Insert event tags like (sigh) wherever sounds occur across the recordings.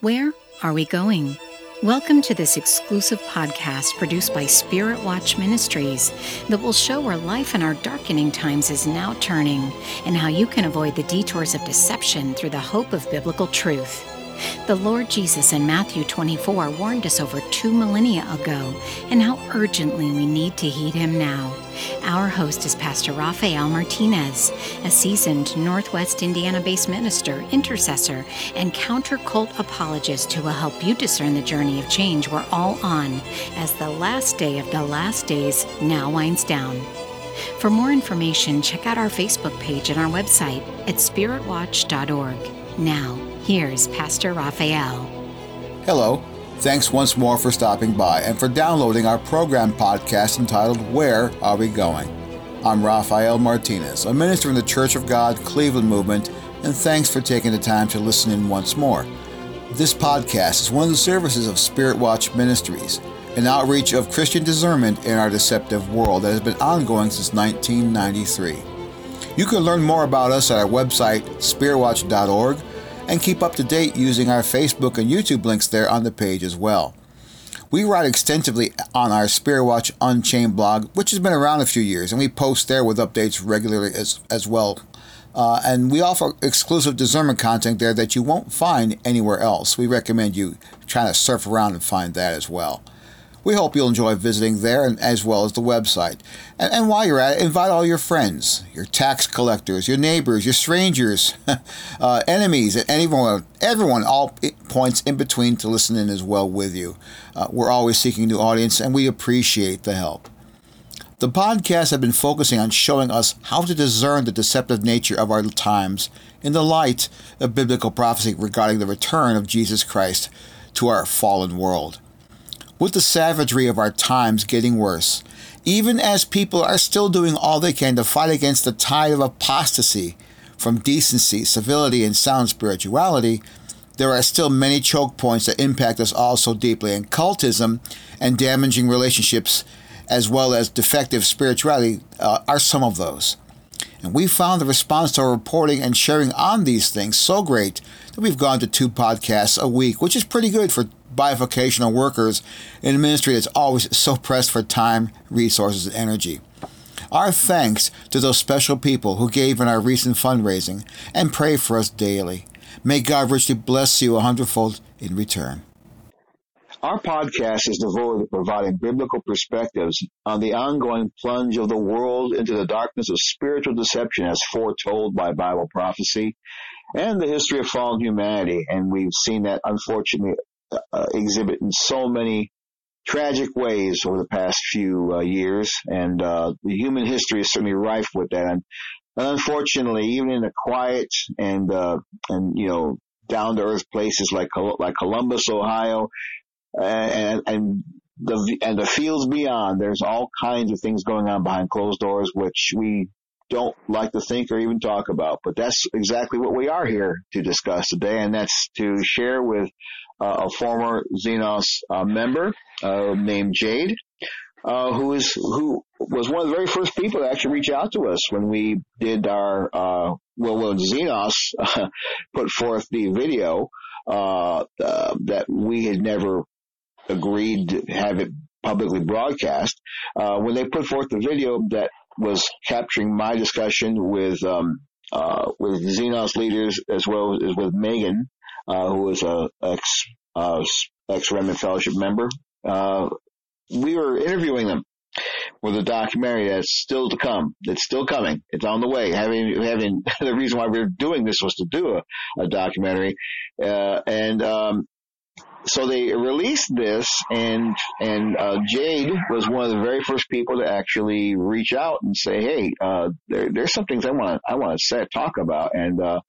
Where are we going? Welcome to this exclusive podcast produced by Spirit Watch Ministries that will show where life in our darkening times is now turning and how you can avoid the detours of deception through the hope of biblical truth. The Lord Jesus in Matthew 24 warned us over two millennia ago and how urgently we need to heed him now. Our host is Pastor Rafael Martinez, a seasoned Northwest Indiana based minister, intercessor, and counter cult apologist who will help you discern the journey of change we're all on as the last day of the last days now winds down. For more information, check out our Facebook page and our website at spiritwatch.org. Now, here's Pastor Rafael. Hello. Thanks once more for stopping by and for downloading our program podcast entitled Where Are We Going? I'm Rafael Martinez, a minister in the Church of God Cleveland movement, and thanks for taking the time to listen in once more. This podcast is one of the services of Spirit Watch Ministries, an outreach of Christian discernment in our deceptive world that has been ongoing since 1993. You can learn more about us at our website, spiritwatch.org, and keep up to date using our Facebook and YouTube links there on the page as well. We write extensively on our Spearwatch Watch Unchained blog, which has been around a few years, and we post there with updates regularly as, as well. Uh, and we offer exclusive discernment content there that you won't find anywhere else. We recommend you trying to surf around and find that as well. We hope you'll enjoy visiting there and, as well as the website. And, and, while you're at it, invite all your friends, your tax collectors, your neighbors, your strangers, (laughs) uh, enemies, and anyone, everyone, all points in between to listen in as well with you. Uh, we're always seeking new audience, and we appreciate the help. The podcasts have been focusing on showing us how to discern the deceptive nature of our times in the light of biblical prophecy regarding the return of Jesus Christ to our fallen world with the savagery of our times getting worse, even as people are still doing all they can to fight against the tide of apostasy from decency, civility, and sound spirituality, there are still many choke points that impact us all so deeply, and cultism and damaging relationships, as well as defective spirituality, uh, are some of those. And we found the response to our reporting and sharing on these things so great that we've gone to two podcasts a week, which is pretty good for bivocational workers in a ministry that's always so pressed for time, resources, and energy. Our thanks to those special people who gave in our recent fundraising and pray for us daily. May God richly bless you a hundredfold in return. Our podcast is devoted to providing biblical perspectives on the ongoing plunge of the world into the darkness of spiritual deception as foretold by Bible prophecy and the history of fallen humanity. And we've seen that unfortunately uh, exhibit in so many tragic ways over the past few uh, years, and uh, the human history is certainly rife with that. And, unfortunately, even in the quiet and uh, and you know down to earth places like like Columbus, Ohio, and and the and the fields beyond, there's all kinds of things going on behind closed doors, which we don't like to think or even talk about. But that's exactly what we are here to discuss today, and that's to share with a former Xenos uh, member uh, named Jade, uh, who is who was one of the very first people to actually reach out to us when we did our uh, well, when Xenos (laughs) put forth the video uh, that we had never agreed to have it publicly broadcast. when they put forth the video that was capturing my discussion with um, with Xenos leaders as well as with Megan uh, who was a ex uh, ex Remnant Fellowship member. Uh, we were interviewing them with a documentary that's still to come. It's still coming. It's on the way. Having having (laughs) the reason why we are doing this was to do a, a documentary, uh, and um, so they released this, and and uh, Jade was one of the very first people to actually reach out and say, "Hey, uh, there, there's some things I want I want to talk about," and uh,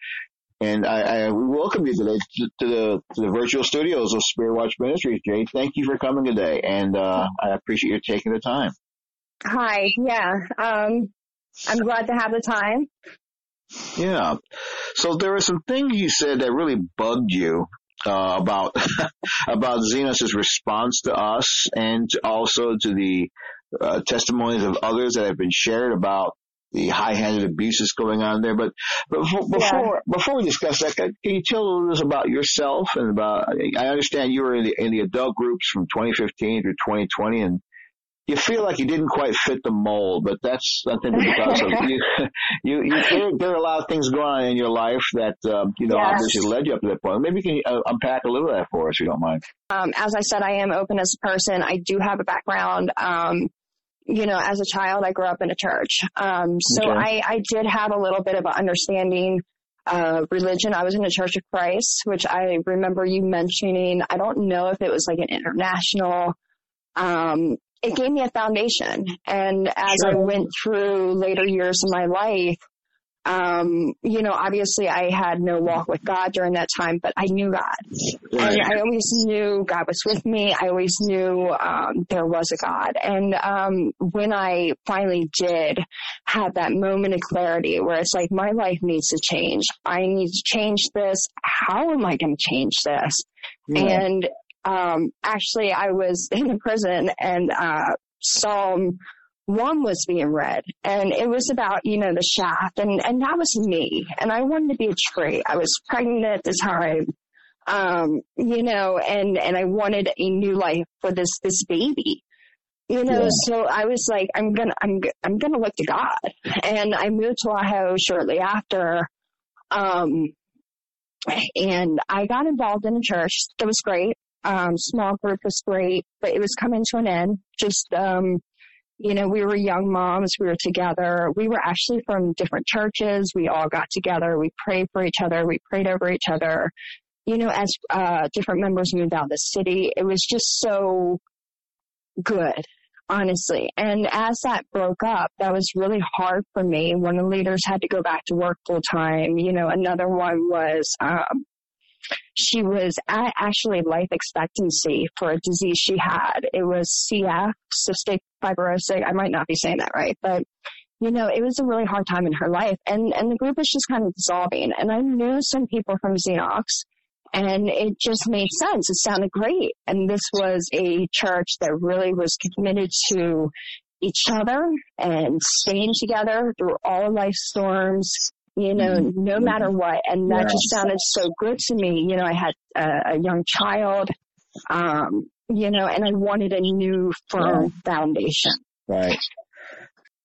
and I, I welcome you today to, to, the to the virtual studios of Spirit Watch Ministries, Jade. Thank you for coming today, and uh, I appreciate you taking the time. Hi, yeah, um, I'm glad to have the time. Yeah. So there were some things you said that really bugged you uh, about (laughs) about Xenos' response to us, and also to the uh, testimonies of others that have been shared about the high-handed abuses going on there. But, but before before, yeah. before we discuss that, can you tell us about yourself and about? I understand you were in the in the adult groups from 2015 through 2020, and you feel like you didn't quite fit the mold, but that's nothing because (laughs) of you. You, you there, there, are a lot of things going on in your life that um, you know yes. obviously led you up to that point. Maybe you can uh, unpack a little of that for us, if you don't mind. Um, as I said, I am open as a person. I do have a background. Um, you know, as a child, I grew up in a church, um, so okay. I, I did have a little bit of an understanding uh, religion. I was in the Church of Christ, which I remember you mentioning. I don't know if it was like an international um, it gave me a foundation. And as sure. I went through later years of my life, um, you know, obviously I had no walk with God during that time, but I knew God. Right. And I always knew God was with me. I always knew, um, there was a God. And, um, when I finally did have that moment of clarity where it's like, my life needs to change. I need to change this. How am I going to change this? Yeah. And um, actually I was (laughs) in a prison and, uh, Psalm one was being read and it was about, you know, the chaff and, and that was me. And I wanted to be a tree. I was pregnant at the time. Um, you know, and, and I wanted a new life for this, this baby you know, yeah. so I was like, I'm gonna, I'm, I'm gonna look to God. And I moved to Ohio shortly after. Um, and I got involved in a church that was great um, small group was great, but it was coming to an end. Just, um, you know, we were young moms. We were together. We were actually from different churches. We all got together. We prayed for each other. We prayed over each other. You know, as, uh, different members moved out of the city, it was just so good, honestly. And as that broke up, that was really hard for me. One of the leaders had to go back to work full time. You know, another one was, um, she was at actually life expectancy for a disease she had. It was CF, cystic fibrosis. I might not be saying that right, but you know, it was a really hard time in her life and, and the group was just kind of dissolving. And I knew some people from Xenos and it just made sense. It sounded great. And this was a church that really was committed to each other and staying together through all life storms you know, mm-hmm. no matter what. And that yes. just sounded so good to me. You know, I had a, a young child, um, you know, and I wanted a new firm yeah. foundation. Right.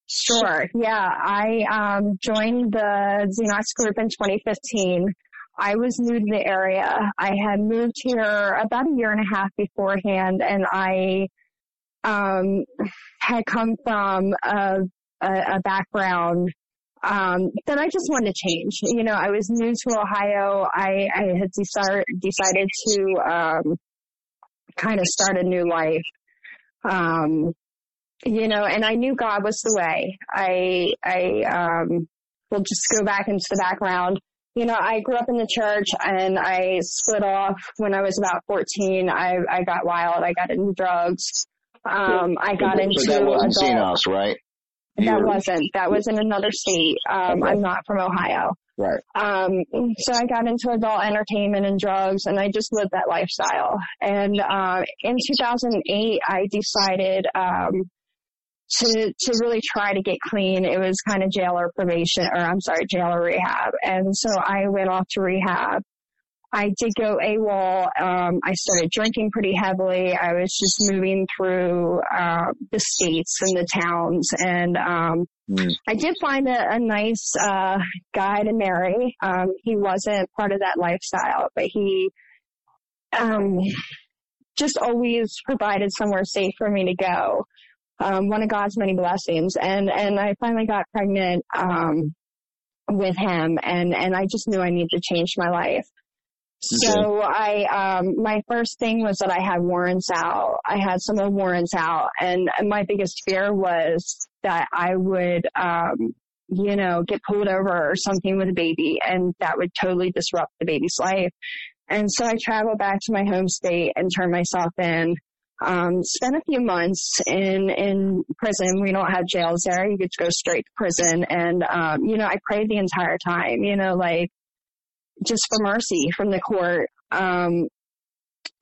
Sure. Yeah. I, um, joined the Xenos group in 2015. I was new to the area. I had moved here about a year and a half beforehand and I, um, had come from a, a, a background um, that I just wanted to change. You know, I was new to Ohio. I, I had decided, decided to, um, kind of start a new life. Um, you know, and I knew God was the way. I, I, um, will just go back into the background. You know, I grew up in the church and I split off when I was about 14. I, I got wild. I got into drugs. Um, I got into so that wasn't adult. right? That wasn't. That was in another state. Um, okay. I'm not from Ohio. Right. Um, so I got into adult entertainment and drugs and I just lived that lifestyle. And, uh, in 2008, I decided, um, to, to really try to get clean. It was kind of jail or probation, or I'm sorry, jail or rehab. And so I went off to rehab I did go AWOL. Um, I started drinking pretty heavily. I was just moving through uh, the states and the towns, and um, mm. I did find a, a nice uh, guy to marry. Um, he wasn't part of that lifestyle, but he um, just always provided somewhere safe for me to go. Um, one of God's many blessings, and and I finally got pregnant um, with him, and and I just knew I needed to change my life. So I, um, my first thing was that I had warrants out. I had some of the warrants out and my biggest fear was that I would, um, you know, get pulled over or something with a baby and that would totally disrupt the baby's life. And so I traveled back to my home state and turned myself in. Um, spent a few months in, in prison. We don't have jails there. You could go straight to prison. And, um, you know, I prayed the entire time, you know, like, just for mercy from the court. Um,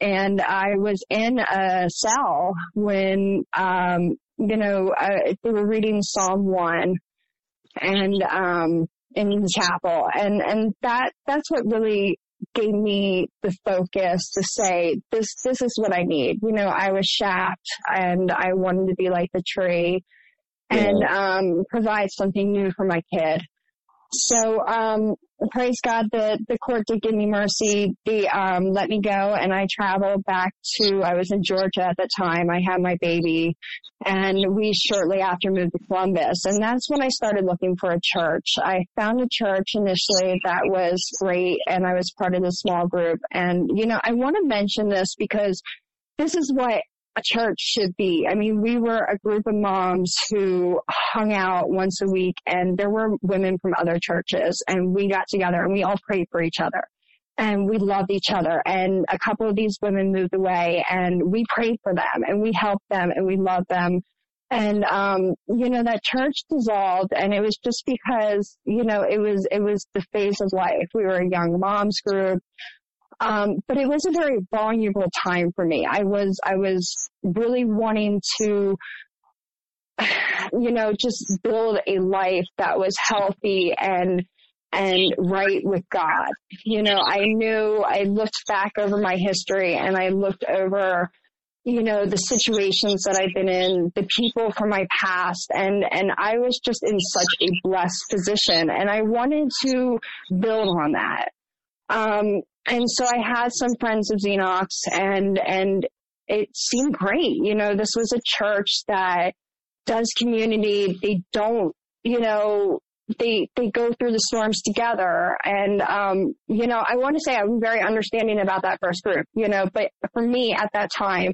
and I was in a cell when, um, you know, uh, they were reading Psalm 1 and um, in the chapel, and and that that's what really gave me the focus to say this this is what I need. You know, I was shapped, and I wanted to be like the tree, and um, provide something new for my kid. So um, praise God that the court did give me mercy. They um, let me go, and I traveled back to. I was in Georgia at the time. I had my baby, and we shortly after moved to Columbus, and that's when I started looking for a church. I found a church initially that was great, and I was part of the small group. And you know, I want to mention this because this is what a church should be. I mean, we were a group of moms who hung out once a week and there were women from other churches and we got together and we all prayed for each other and we loved each other. And a couple of these women moved away and we prayed for them and we helped them and we loved them. And, um, you know, that church dissolved and it was just because, you know, it was, it was the phase of life. We were a young moms group. Um, but it was a very vulnerable time for me. I was, I was really wanting to, (sighs) you know, just build a life that was healthy and, and right with God. You know, I knew I looked back over my history and I looked over, you know, the situations that I've been in, the people from my past, and, and I was just in such a blessed position and I wanted to build on that. Um, and so I had some friends of Xenos and, and it seemed great. You know, this was a church that does community. They don't, you know, they, they go through the storms together. And, um, you know, I want to say I'm very understanding about that first group, you know, but for me at that time,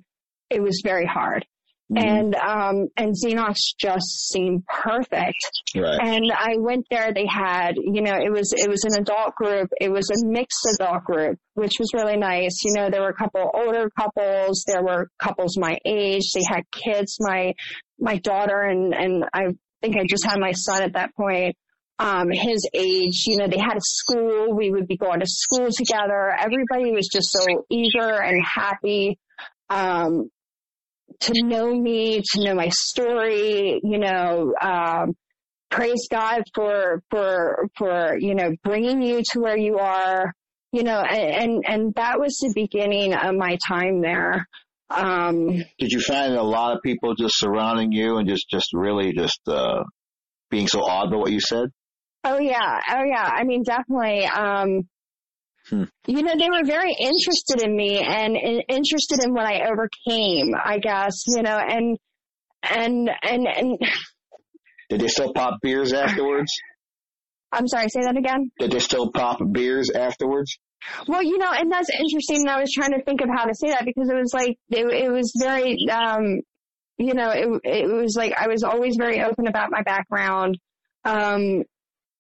it was very hard. Mm-hmm. And, um, and Xenos just seemed perfect. Right. And I went there, they had, you know, it was, it was an adult group. It was a mixed adult group, which was really nice. You know, there were a couple older couples. There were couples my age. They had kids. My, my daughter and, and I think I just had my son at that point. Um, his age, you know, they had a school. We would be going to school together. Everybody was just so eager and happy. Um, to know me, to know my story, you know, um, praise God for, for, for, you know, bringing you to where you are, you know, and, and that was the beginning of my time there. Um, did you find a lot of people just surrounding you and just, just really just, uh, being so awed by what you said? Oh yeah. Oh yeah. I mean, definitely. Um, Hmm. You know, they were very interested in me and, and interested in what I overcame, I guess, you know, and, and, and, and. (laughs) Did they still pop beers afterwards? (laughs) I'm sorry, say that again? Did they still pop beers afterwards? Well, you know, and that's interesting. And I was trying to think of how to say that because it was like, it, it was very, um, you know, it, it was like I was always very open about my background. Um,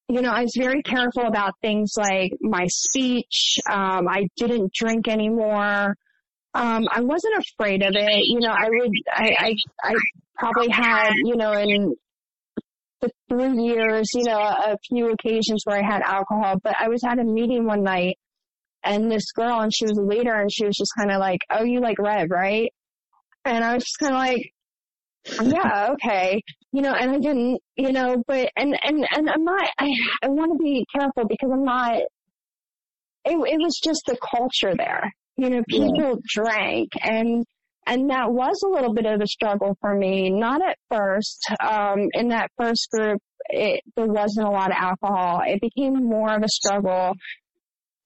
you know, I was very careful about things like my speech. Um, I didn't drink anymore. Um, I wasn't afraid of it. You know, I would, I, I, I probably had, you know, in the three years, you know, a few occasions where I had alcohol, but I was at a meeting one night and this girl and she was a leader and she was just kind of like, oh, you like red, right? And I was just kind of like, yeah, okay. You know, and I didn't, you know, but, and, and, and I'm not, I, I want to be careful because I'm not, it, it was just the culture there. You know, people yeah. drank and, and that was a little bit of a struggle for me. Not at first. Um, in that first group, it, there wasn't a lot of alcohol. It became more of a struggle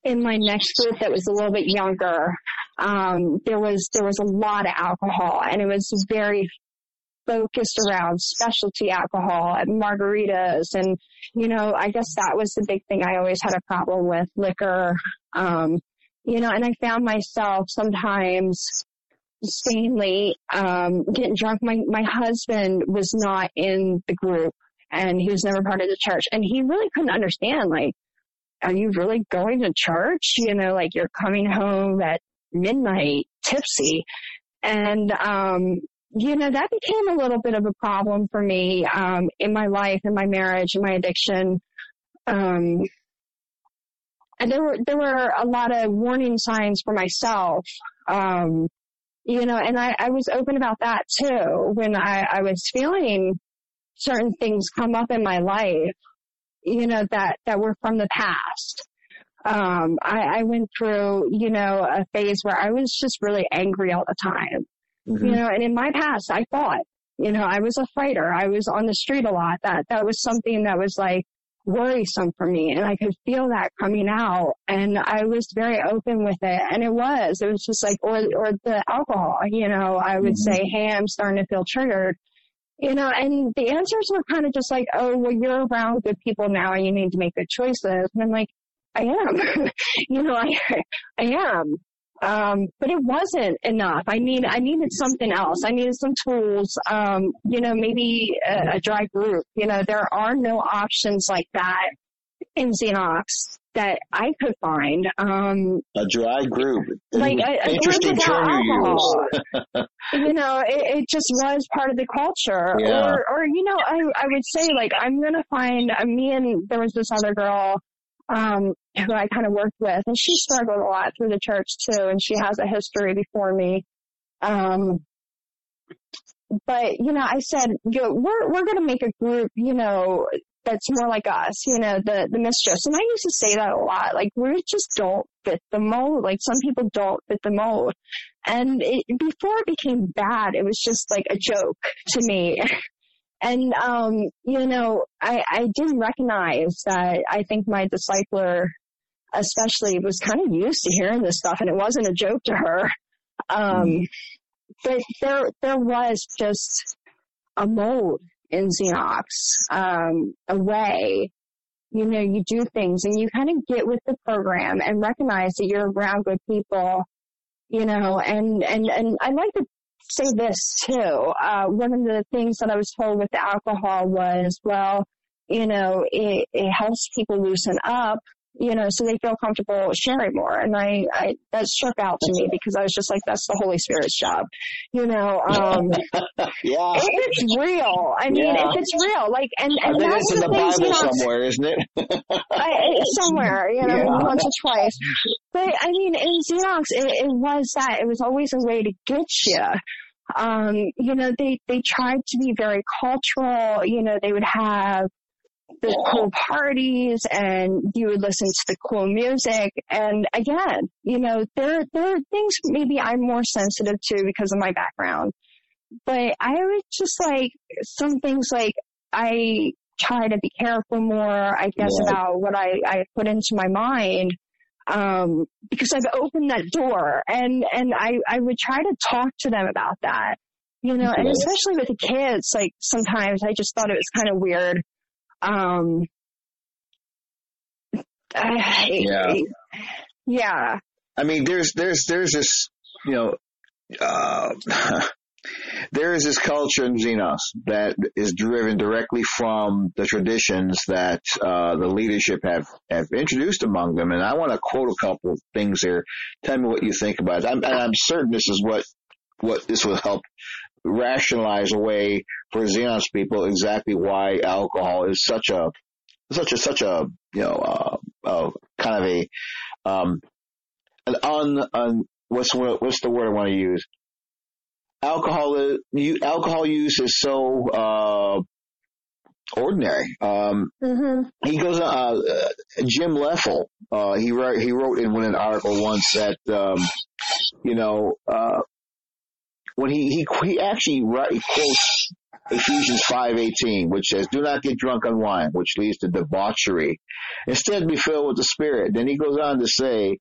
in my next group that was a little bit younger. Um, there was, there was a lot of alcohol and it was very focused around specialty alcohol and margaritas. And you know i guess that was the big thing i always had a problem with liquor. Um you know and i found myself sometimes staying late um getting drunk. My my husband was not in the group and he was never part of the church and he really couldn't understand like are you really going to church? You know like you're coming home at midnight tipsy. And um you know, that became a little bit of a problem for me um, in my life, in my marriage, in my addiction. Um, and there were there were a lot of warning signs for myself. Um, you know, and I, I was open about that too when I, I was feeling certain things come up in my life, you know, that, that were from the past. Um, I, I went through, you know, a phase where I was just really angry all the time. Mm-hmm. You know, and in my past, I fought. You know, I was a fighter. I was on the street a lot. That that was something that was like worrisome for me, and I could feel that coming out. And I was very open with it, and it was. It was just like, or or the alcohol. You know, I would mm-hmm. say, "Hey, I'm starting to feel triggered." You know, and the answers were kind of just like, "Oh, well, you're around good people now, and you need to make good choices." And I'm like, I am. (laughs) you know, I I am. Um, but it wasn't enough. I need, I needed something else. I needed some tools. Um, you know, maybe a, a dry group. You know, there are no options like that in Xenos that I could find. Um, a dry group. Like a, a interesting term you (laughs) you know, it, it, just was part of the culture. Yeah. Or, or you know, I I would say like I'm gonna find. Uh, me and there was this other girl um, who I kind of worked with, and she struggled a lot through the church too, and she has a history before me. Um, but you know, I said, know, we're we're going to make a group, you know, that's more like us, you know, the the mischiefs. And I used to say that a lot, like we just don't fit the mold. Like some people don't fit the mold. And it, before it became bad, it was just like a joke to me. (laughs) And, um, you know, I, I didn't recognize that I think my discipler especially was kind of used to hearing this stuff and it wasn't a joke to her. Um, mm. but there, there was just a mold in Xenos, um, a way, you know, you do things and you kind of get with the program and recognize that you're around good people, you know, and, and, and I like to say this too. Uh, one of the things that I was told with alcohol was, well, you know, it, it helps people loosen up, you know, so they feel comfortable sharing more. And I, I, that struck out to me because I was just like, that's the Holy Spirit's job, you know, um, (laughs) yeah. if it's real, I mean, yeah. if it's real, like, and, and that's in the, the Bible somewhere, isn't it? I, somewhere, you know, yeah. once or twice. But I mean, in Xenos, it, it was that. It was always a way to get you. Um, you know, they, they tried to be very cultural. You know, they would have the cool parties and you would listen to the cool music. And again, you know, there, there are things maybe I'm more sensitive to because of my background. But I would just like some things like I try to be careful more, I guess, yeah. about what I, I put into my mind um, because I've opened that door and, and I, I would try to talk to them about that, you know, and especially with the kids, like sometimes I just thought it was kind of weird. Um, I, yeah. Yeah. I mean, there's, there's, there's this, you know, uh, (laughs) there is this culture in Xenos that is driven directly from the traditions that uh, the leadership have, have introduced among them. And I want to quote a couple of things here. Tell me what you think about it. I'm, and I'm certain this is what what this will help rationalize away for Xenos people exactly why alcohol is such a such a such a you know uh, uh, kind of a um, an un, un what's what's the word I want to use alcohol alcohol use is so uh, ordinary. Um, mm-hmm. He goes. Uh, uh, Jim Leffel. Uh, he wrote. He wrote in one an article once that um, you know uh, when he he he actually quotes Ephesians five eighteen, which says, "Do not get drunk on wine, which leads to debauchery. Instead, be filled with the Spirit." Then he goes on to say,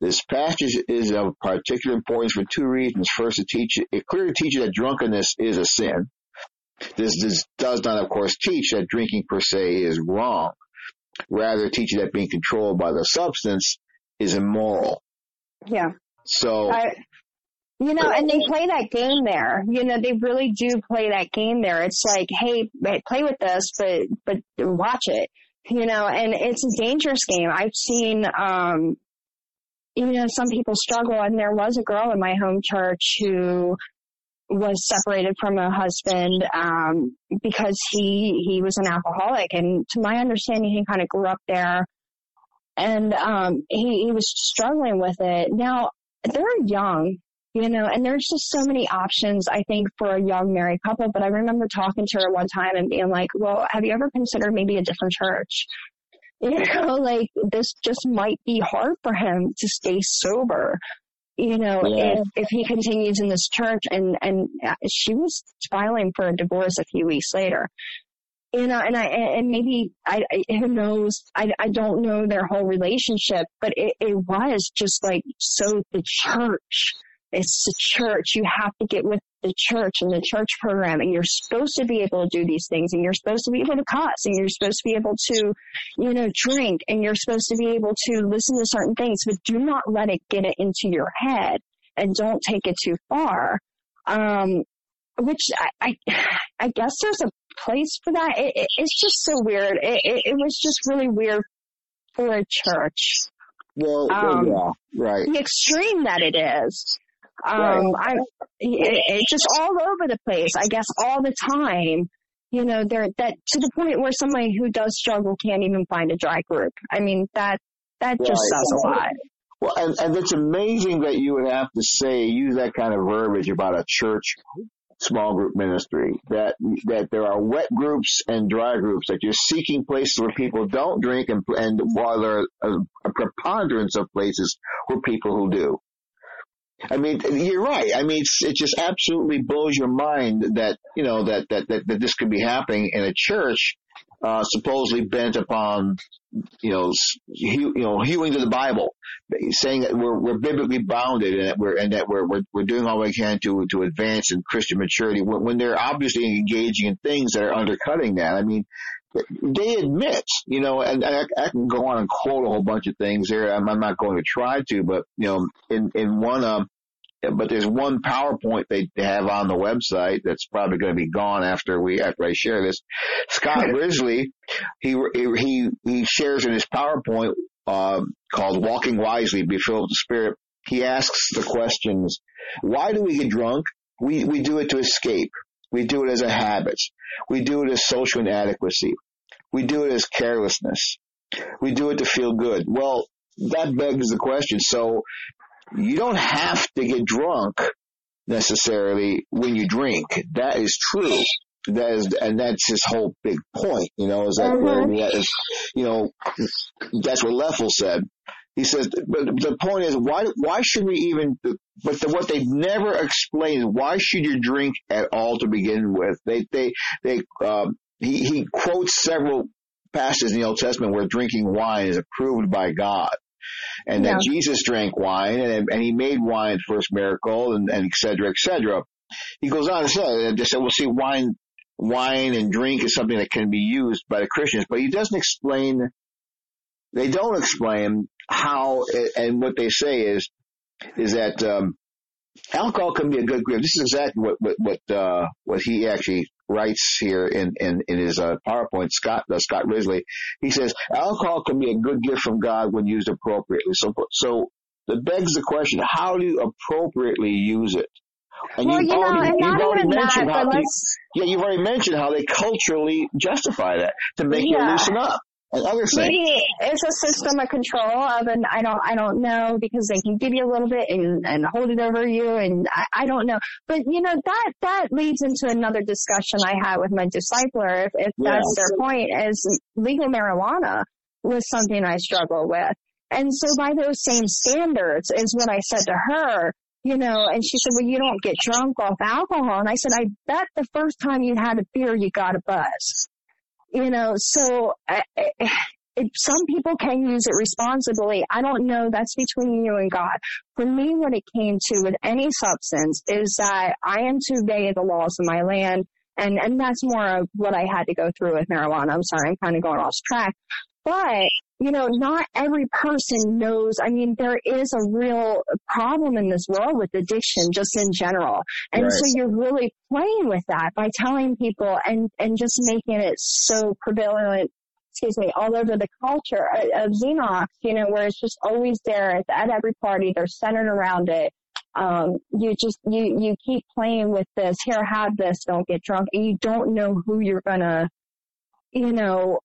this passage is of particular importance for two reasons. First, it, teach, it clearly teaches that drunkenness is a sin. This, this does not, of course, teach that drinking per se is wrong. Rather, it teaches that being controlled by the substance is immoral. Yeah. So, I, you know, and they play that game there. You know, they really do play that game there. It's like, hey, play with this, but but watch it. You know, and it's a dangerous game. I've seen um, you know, some people struggle. And there was a girl in my home church who was separated from a husband um, because he he was an alcoholic, and to my understanding, he kind of grew up there, and um, he he was struggling with it. Now they're young, you know, and there's just so many options, I think, for a young married couple. But I remember talking to her one time and being like, well, have you ever considered maybe a different church? (laughs) You know, like this just might be hard for him to stay sober. You know, yeah. if, if he continues in this church and, and uh, she was filing for a divorce a few weeks later you uh, know, and I, and maybe I, I who knows, I, I don't know their whole relationship, but it, it was just like, so the church, it's the church. You have to get with the church and the church program and you're supposed to be able to do these things and you're supposed to be able to cuss and you're supposed to be able to, you know, drink and you're supposed to be able to listen to certain things, but do not let it get it into your head and don't take it too far. Um, which I, I, I guess there's a place for that. It, it, it's just so weird. It, it, was just really weird for a church. Well, um, yeah, right. The extreme that it is. Um, right. I, it, it's just all over the place. I guess all the time. You know, they're that to the point where somebody who does struggle can't even find a dry group. I mean, that that just right. says a lot. Well, and, and it's amazing that you would have to say, use that kind of verbiage about a church small group ministry, that, that there are wet groups and dry groups, that you're seeking places where people don't drink and, and while there are a, a preponderance of places where people who do. I mean, you're right. I mean, it just absolutely blows your mind that, you know, that, that, that, that this could be happening in a church, uh, supposedly bent upon, you know, you know, hewing to the Bible, saying that we're, we're biblically bounded and that we're, and that we're, we're, we're doing all we can to, to advance in Christian maturity when, when they're obviously engaging in things that are undercutting that. I mean, they admit, you know, and I, I, can go on and quote a whole bunch of things there. I'm, I'm not going to try to, but you know, in in one um, but there's one PowerPoint they have on the website that's probably going to be gone after we after I share this. Scott Risley, he he he shares in his PowerPoint uh, called "Walking Wisely, Be Filled with the Spirit." He asks the questions: Why do we get drunk? We we do it to escape. We do it as a habit. We do it as social inadequacy. We do it as carelessness. We do it to feel good. Well, that begs the question. So you don't have to get drunk necessarily when you drink. That is true. That is, and that's his whole big point, you know, is that, mm-hmm. you know, that's what Leffel said. He says, but the point is, why, why should we even, but the, what they never explain is why should you drink at all to begin with? They, they, they, um, he, he quotes several passages in the Old Testament where drinking wine is approved by God and yeah. that Jesus drank wine and, and he made wine first miracle and, and et cetera, et cetera. He goes on to say, they said, we'll see wine, wine and drink is something that can be used by the Christians, but he doesn't explain, they don't explain how, and what they say is, is that, um, alcohol can be a good gift. This is exactly what, what, what, uh, what he actually writes here in, in, in his uh, PowerPoint, Scott, uh, Scott Risley, he says, alcohol can be a good gift from God when used appropriately. So, so that begs the question, how do you appropriately use it? And well, you've you already, know, you've already mentioned that, how, yeah, you've already mentioned how they culturally justify that to make yeah. you loosen up and other things. Maybe it's a system of control of, an I don't, I don't know because they can give you a little bit and, and hold it over you, and I, I don't know. But you know that that leads into another discussion I had with my discipler. If, if yes. that's their point, is legal marijuana was something I struggle with, and so by those same standards is what I said to her. You know, and she said, well, you don't get drunk off alcohol. And I said, I bet the first time you had a beer, you got a buzz you know, so I, I, some people can use it responsibly. I don't know. That's between you and God. For me, what it came to with any substance is that I am to obey the laws of my land. And, and that's more of what I had to go through with marijuana. I'm sorry, I'm kind of going off track. But, you know, not every person knows. I mean, there is a real problem in this world with addiction just in general. And right. so you're really playing with that by telling people and, and just making it so prevalent excuse me, all over the culture of Xenos, you know, where it's just always there at every party. They're centered around it. Um, you just, you, you keep playing with this. Here, have this. Don't get drunk. And you don't know who you're gonna, you know,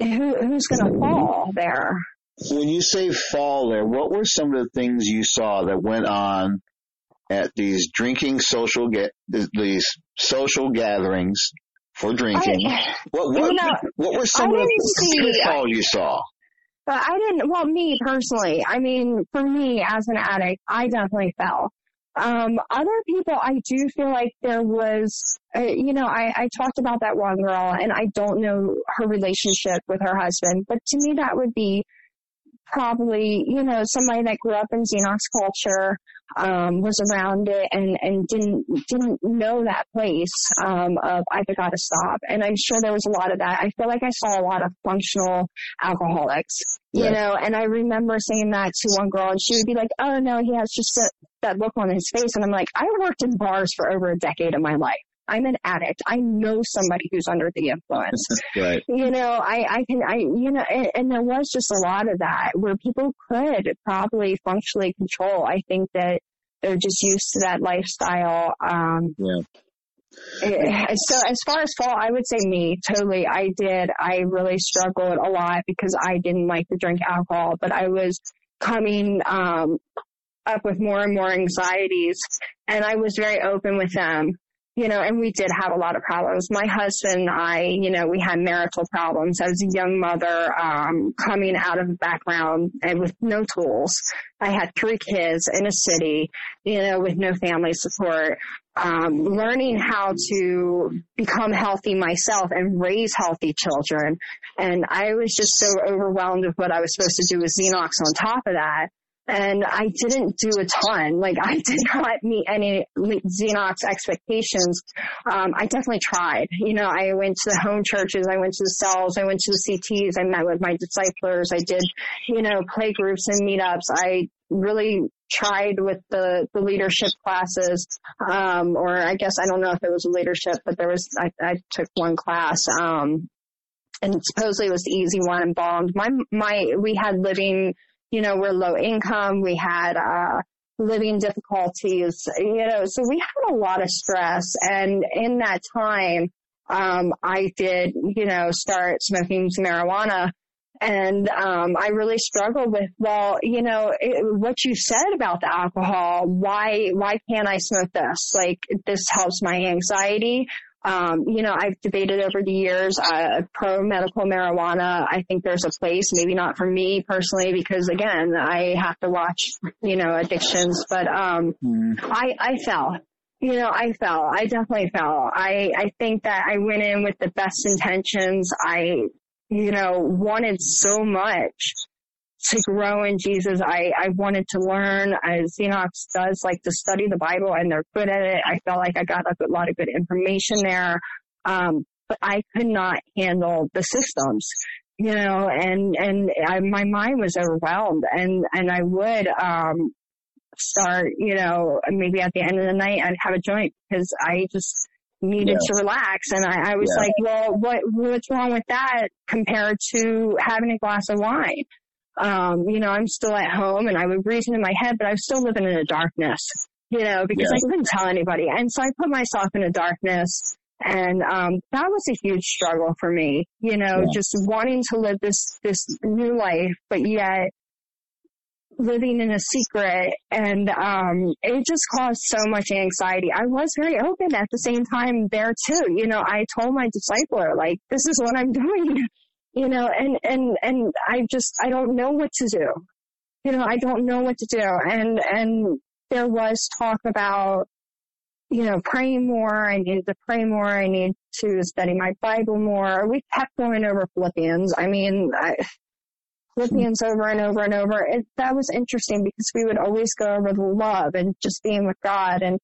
who, who's going to fall there? When you say fall there, what were some of the things you saw that went on at these drinking social get these social gatherings for drinking. I, what what, you know, what were some of the pitfalls you saw? But I didn't. Well, me personally, I mean, for me as an addict, I definitely fell. Um, other people, I do feel like there was, uh, you know, I, I talked about that one girl, and I don't know her relationship with her husband, but to me, that would be probably, you know, somebody that grew up in Xenos culture, um, was around it and, and didn't, didn't know that place, um, of I've got to stop. And I'm sure there was a lot of that. I feel like I saw a lot of functional alcoholics, you know, and I remember saying that to one girl and she would be like, oh no, he has just a, that look on his face. And I'm like, I worked in bars for over a decade of my life. I'm an addict. I know somebody who's under the influence. (laughs) right. You know, I, I can, I, you know, and, and there was just a lot of that where people could probably functionally control. I think that they're just used to that lifestyle. Um, yeah. Eh, so as far as fall, I would say me totally. I did. I really struggled a lot because I didn't like to drink alcohol, but I was coming um, up with more and more anxieties, and I was very open with them you know, and we did have a lot of problems. My husband and I, you know, we had marital problems. as a young mother, um, coming out of a background and with no tools. I had three kids in a city, you know, with no family support. Um, learning how to become healthy myself and raise healthy children. And I was just so overwhelmed with what I was supposed to do with Xenos on top of that and I didn't do a ton. Like I (laughs) did not meet any Xenos expectations. Um, I definitely tried. You know, I went to the home churches, I went to the cells, I went to the CTs, I met with my disciplers, I did, you know, play groups and meetups. I really tried with the, the leadership classes, um, or I guess I don't know if it was leadership, but there was, I, I took one class, um, and supposedly it was the easy one and bombed. My, my, we had living you know, we're low income. We had, uh, living difficulties, you know, so we had a lot of stress. And in that time, um, I did, you know, start smoking marijuana. And um, I really struggled with, well, you know, it, what you said about the alcohol. Why, why can't I smoke this? Like, this helps my anxiety. Um, you know, I've debated over the years, uh, pro medical marijuana. I think there's a place, maybe not for me personally, because again, I have to watch, you know, addictions, but, um, mm. I, I fell. You know, I fell. I definitely fell. I, I think that I went in with the best intentions. I, you know, wanted so much to grow in Jesus. I, I wanted to learn as Xenos does like to study the Bible and they're good at it. I felt like I got a lot of good information there. Um, but I could not handle the systems, you know, and, and I, my mind was overwhelmed and, and I would, um, start, you know, maybe at the end of the night I'd have a joint because I just needed yeah. to relax. And I, I was yeah. like, well, what, what's wrong with that compared to having a glass of wine? Um, you know, I'm still at home and I would reason in my head, but I'm still living in a darkness, you know, because I couldn't tell anybody. And so I put myself in a darkness and, um, that was a huge struggle for me, you know, yeah. just wanting to live this, this new life, but yet living in a secret and um it just caused so much anxiety. I was very open at the same time there too. You know, I told my discipler like this is what I'm (laughs) doing you know, and, and, and I just, I don't know what to do. You know, I don't know what to do. And, and there was talk about, you know, praying more. I needed to pray more. I need to study my Bible more. We kept going over Philippians. I mean, I, Philippians over and over and over. It, that was interesting because we would always go over the love and just being with God and,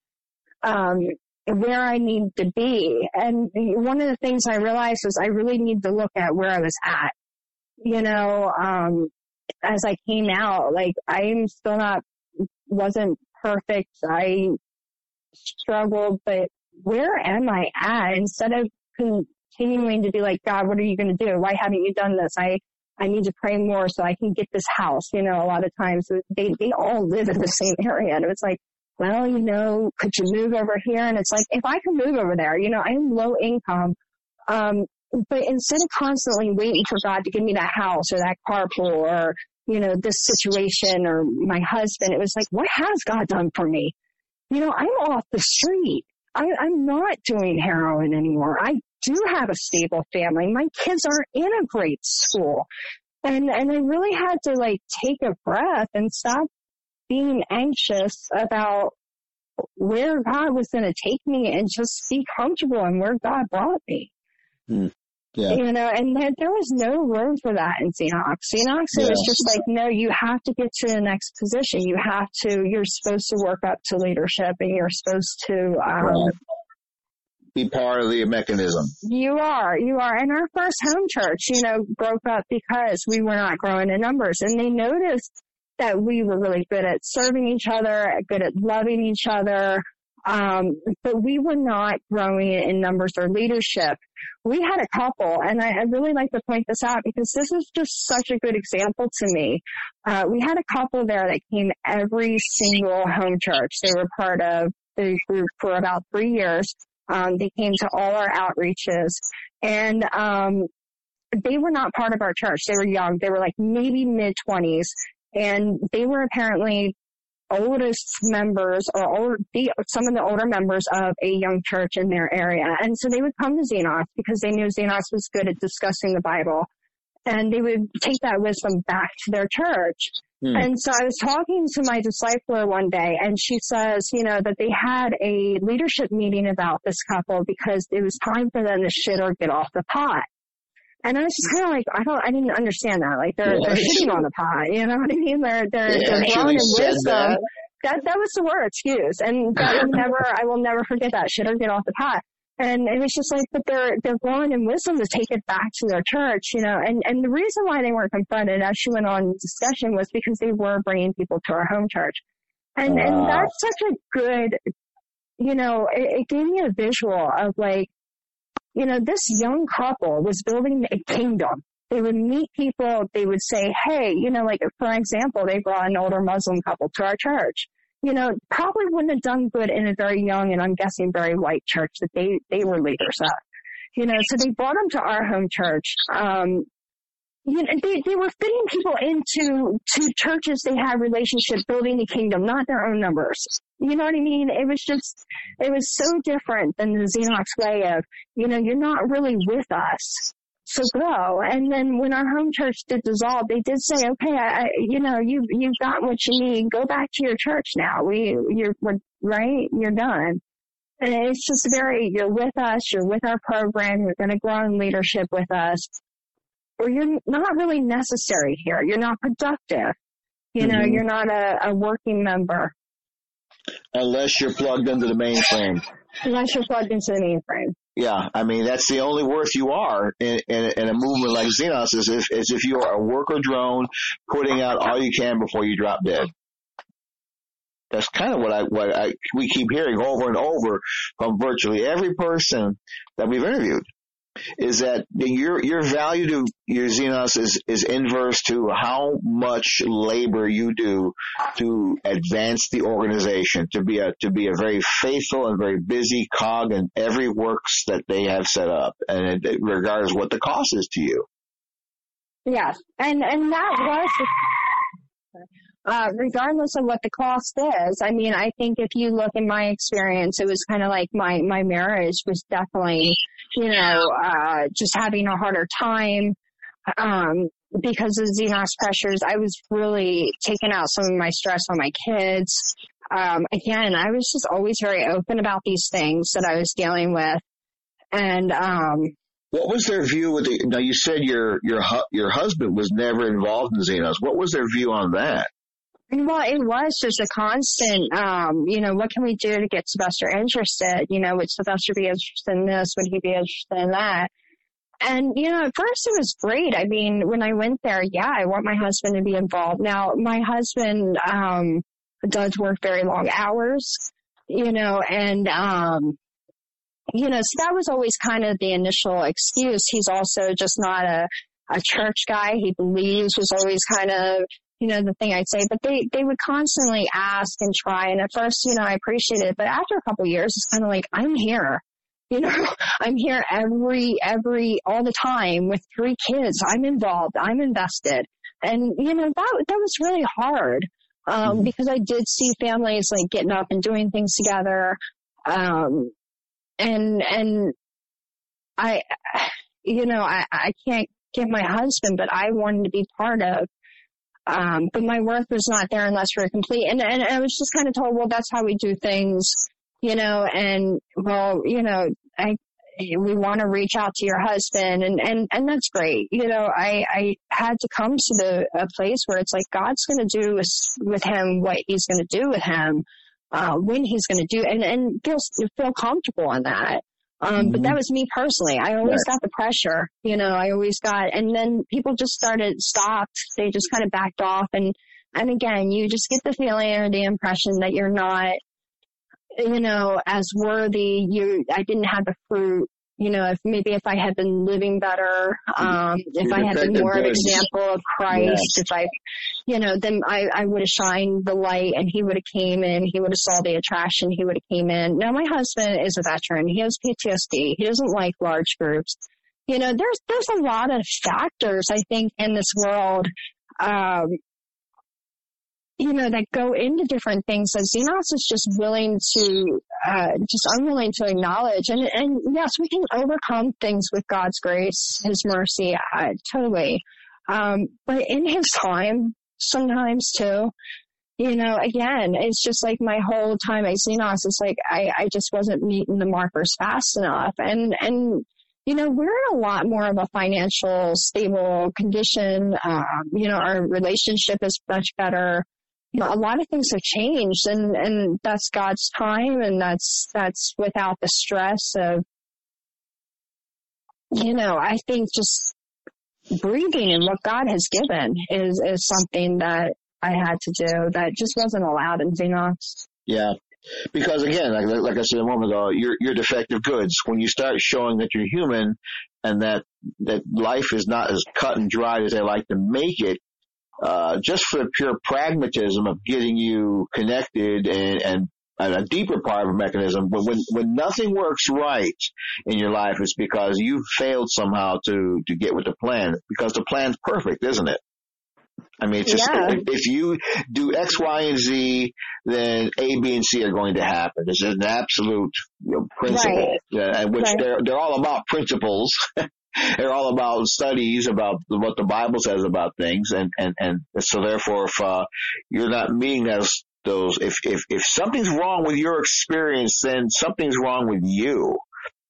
um, where I need to be. And one of the things I realized was I really need to look at where I was at. You know, um, as I came out, like I'm still not, wasn't perfect. I struggled, but where am I at? Instead of continuing to be like, God, what are you going to do? Why haven't you done this? I, I need to pray more so I can get this house. You know, a lot of times they, they all live in the same area. And it's like, well, you know, could you move over here? And it's like, if I can move over there, you know, I'm low income. Um, but instead of constantly waiting for God to give me that house or that carpool or, you know, this situation or my husband, it was like, what has God done for me? you know, I'm off the street. I, I'm not doing heroin anymore. I do have a stable family. My kids are in a great school. And, and I really had to like take a breath and stop being anxious about where God was going to take me and just be comfortable in where God brought me. Mm. Yeah. You know, and there, there was no room for that in Xenos. Xenos, yeah. it was just like, no, you have to get to the next position. You have to, you're supposed to work up to leadership and you're supposed to, um, be part of the mechanism. You are, you are. And our first home church, you know, broke up because we were not growing in numbers and they noticed that we were really good at serving each other, good at loving each other. Um, but we were not growing in numbers or leadership. We had a couple, and I, I, really like to point this out because this is just such a good example to me. Uh, we had a couple there that came every single home church. They were part of the group for about three years. Um, they came to all our outreaches, and um, they were not part of our church. They were young. They were like maybe mid twenties, and they were apparently oldest members or old, the, some of the older members of a young church in their area. And so they would come to Xenos because they knew Xenos was good at discussing the Bible. And they would take that wisdom back to their church. Hmm. And so I was talking to my discipler one day and she says, you know, that they had a leadership meeting about this couple because it was time for them to shit or get off the pot. And I was just kind of like, I don't, I didn't understand that. Like they're, they're (laughs) shitting on the pot. You know what I mean? They're, they're, yeah, they're growing in wisdom. That. that. that, was the word, excuse. And that will (laughs) never, I will never forget that. Shit or get off the pot. And it was just like, but they're, they're growing in wisdom to take it back to their church, you know, and, and the reason why they weren't confronted as she went on discussion was because they were bringing people to our home church. And, wow. and that's such a good, you know, it, it gave me a visual of like, you know, this young couple was building a kingdom. They would meet people. They would say, Hey, you know, like, for example, they brought an older Muslim couple to our church. You know, probably wouldn't have done good in a very young and I'm guessing very white church that they, they were leaders of. You know, so they brought them to our home church. Um, you know, they, they were fitting people into to churches they had relationship building the kingdom, not their own numbers. You know what I mean? It was just, it was so different than the Xenos way of, you know, you're not really with us. So go. And then when our home church did dissolve, they did say, okay, I, you know, you, you've got what you need. Go back to your church now. We, you're, right? You're done. And it's just very, you're with us, you're with our program, you're going to grow in leadership with us or you're not really necessary here. You're not productive. You know, mm-hmm. you're not a, a working member. Unless you're plugged into the mainframe. Unless you're plugged into the mainframe. Yeah, I mean that's the only worth you are in, in, in, a movement like Xenos is if, is if you are a worker drone putting out all you can before you drop dead. That's kind of what I what I we keep hearing over and over from virtually every person that we've interviewed is that your your value to your Xenos is is inverse to how much labor you do to advance the organization to be a to be a very faithful and very busy cog in every works that they have set up, and it, regardless what the cost is to you. Yes, and and that was uh, regardless of what the cost is. I mean, I think if you look in my experience, it was kind of like my, my marriage was definitely, you know, uh, just having a harder time, um, because of Xenos pressures. I was really taking out some of my stress on my kids. Um, again, I was just always very open about these things that I was dealing with. And, um, what was their view with the, now you said your, your, your husband was never involved in Xenos. What was their view on that? Well, it was just a constant, um, you know, what can we do to get Sylvester interested? You know, would Sylvester be interested in this? Would he be interested in that? And, you know, at first it was great. I mean, when I went there, yeah, I want my husband to be involved. Now, my husband, um, does work very long hours, you know, and, um, you know, so that was always kind of the initial excuse. He's also just not a, a church guy. He believes was always kind of, you know, the thing I'd say, but they, they would constantly ask and try. And at first, you know, I appreciated it, but after a couple years, it's kind of like, I'm here. You know, (laughs) I'm here every, every, all the time with three kids. I'm involved. I'm invested. And, you know, that, that was really hard. Um, mm-hmm. because I did see families like getting up and doing things together. Um, and, and I, (sighs) you know, I, I can't get my husband, but I wanted to be part of. Um, but my worth was not there unless we are complete. And, and I was just kind of told, well, that's how we do things, you know, and well, you know, I, we want to reach out to your husband and, and, and that's great. You know, I, I had to come to the, a place where it's like God's going to do with, with him what he's going to do with him, uh, when he's going to do and, and feel, feel comfortable on that. Um, mm-hmm. but that was me personally. I always right. got the pressure, you know, I always got, and then people just started, stopped. They just kind of backed off. And, and again, you just get the feeling or the impression that you're not, you know, as worthy. You, I didn't have the fruit you know, if maybe if I had been living better, um, if I had been more of an example of Christ, yes. if I, you know, then I, I would have shined the light and he would have came in, he would have saw the attraction, he would have came in. Now my husband is a veteran. He has PTSD. He doesn't like large groups. You know, there's, there's a lot of factors, I think, in this world, um, you know, that go into different things that Xenos is just willing to, uh, just unwilling to acknowledge. And, and yes, we can overcome things with God's grace, His mercy, uh, totally. Um, but in His time, sometimes too, you know, again, it's just like my whole time at Xenos, it's like I, I just wasn't meeting the markers fast enough. And, and, you know, we're in a lot more of a financial stable condition. Um, you know, our relationship is much better you know, a lot of things have changed and, and that's God's time and that's, that's without the stress of, you know, I think just breathing and what God has given is, is something that I had to do that just wasn't allowed in Xenos. Yeah. Because again, like, like I said a moment ago, you're, you're defective goods. When you start showing that you're human and that, that life is not as cut and dried as they like to make it, uh, just for the pure pragmatism of getting you connected and, and a deeper part of a mechanism. But when, when nothing works right in your life, it's because you failed somehow to, to get with the plan because the plan's perfect, isn't it? I mean, it's just, yeah. if, if you do X, Y, and Z, then A, B, and C are going to happen. It's an absolute you know, principle, right. yeah, which right. they're, they're all about principles. (laughs) (laughs) they're all about studies about what the Bible says about things, and and and so therefore, if uh, you're not meeting those those, if if if something's wrong with your experience, then something's wrong with you.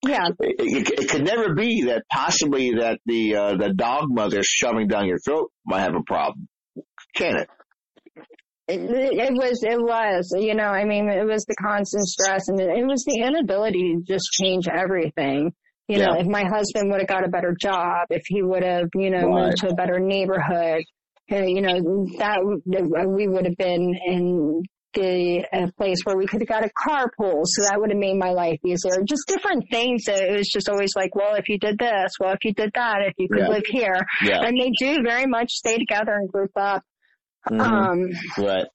Yeah. It, it, it, could never be that possibly that the uh, the dogma they're shoving down your throat might have a problem, can it? It, it was, it was, you know, I mean, it was the constant stress and it, it was the inability to just change everything. You know, if my husband would have got a better job, if he would have, you know, right. moved to a better neighborhood, uh, you know, that uh, we would have been in the a place where we could have got a carpool, so that would have made my life easier. Just different things. That it was just always like, well, if you did this, well, if you did that, if you could yeah. live here, yeah. and they do very much stay together and group up. Mm-hmm. Um, right.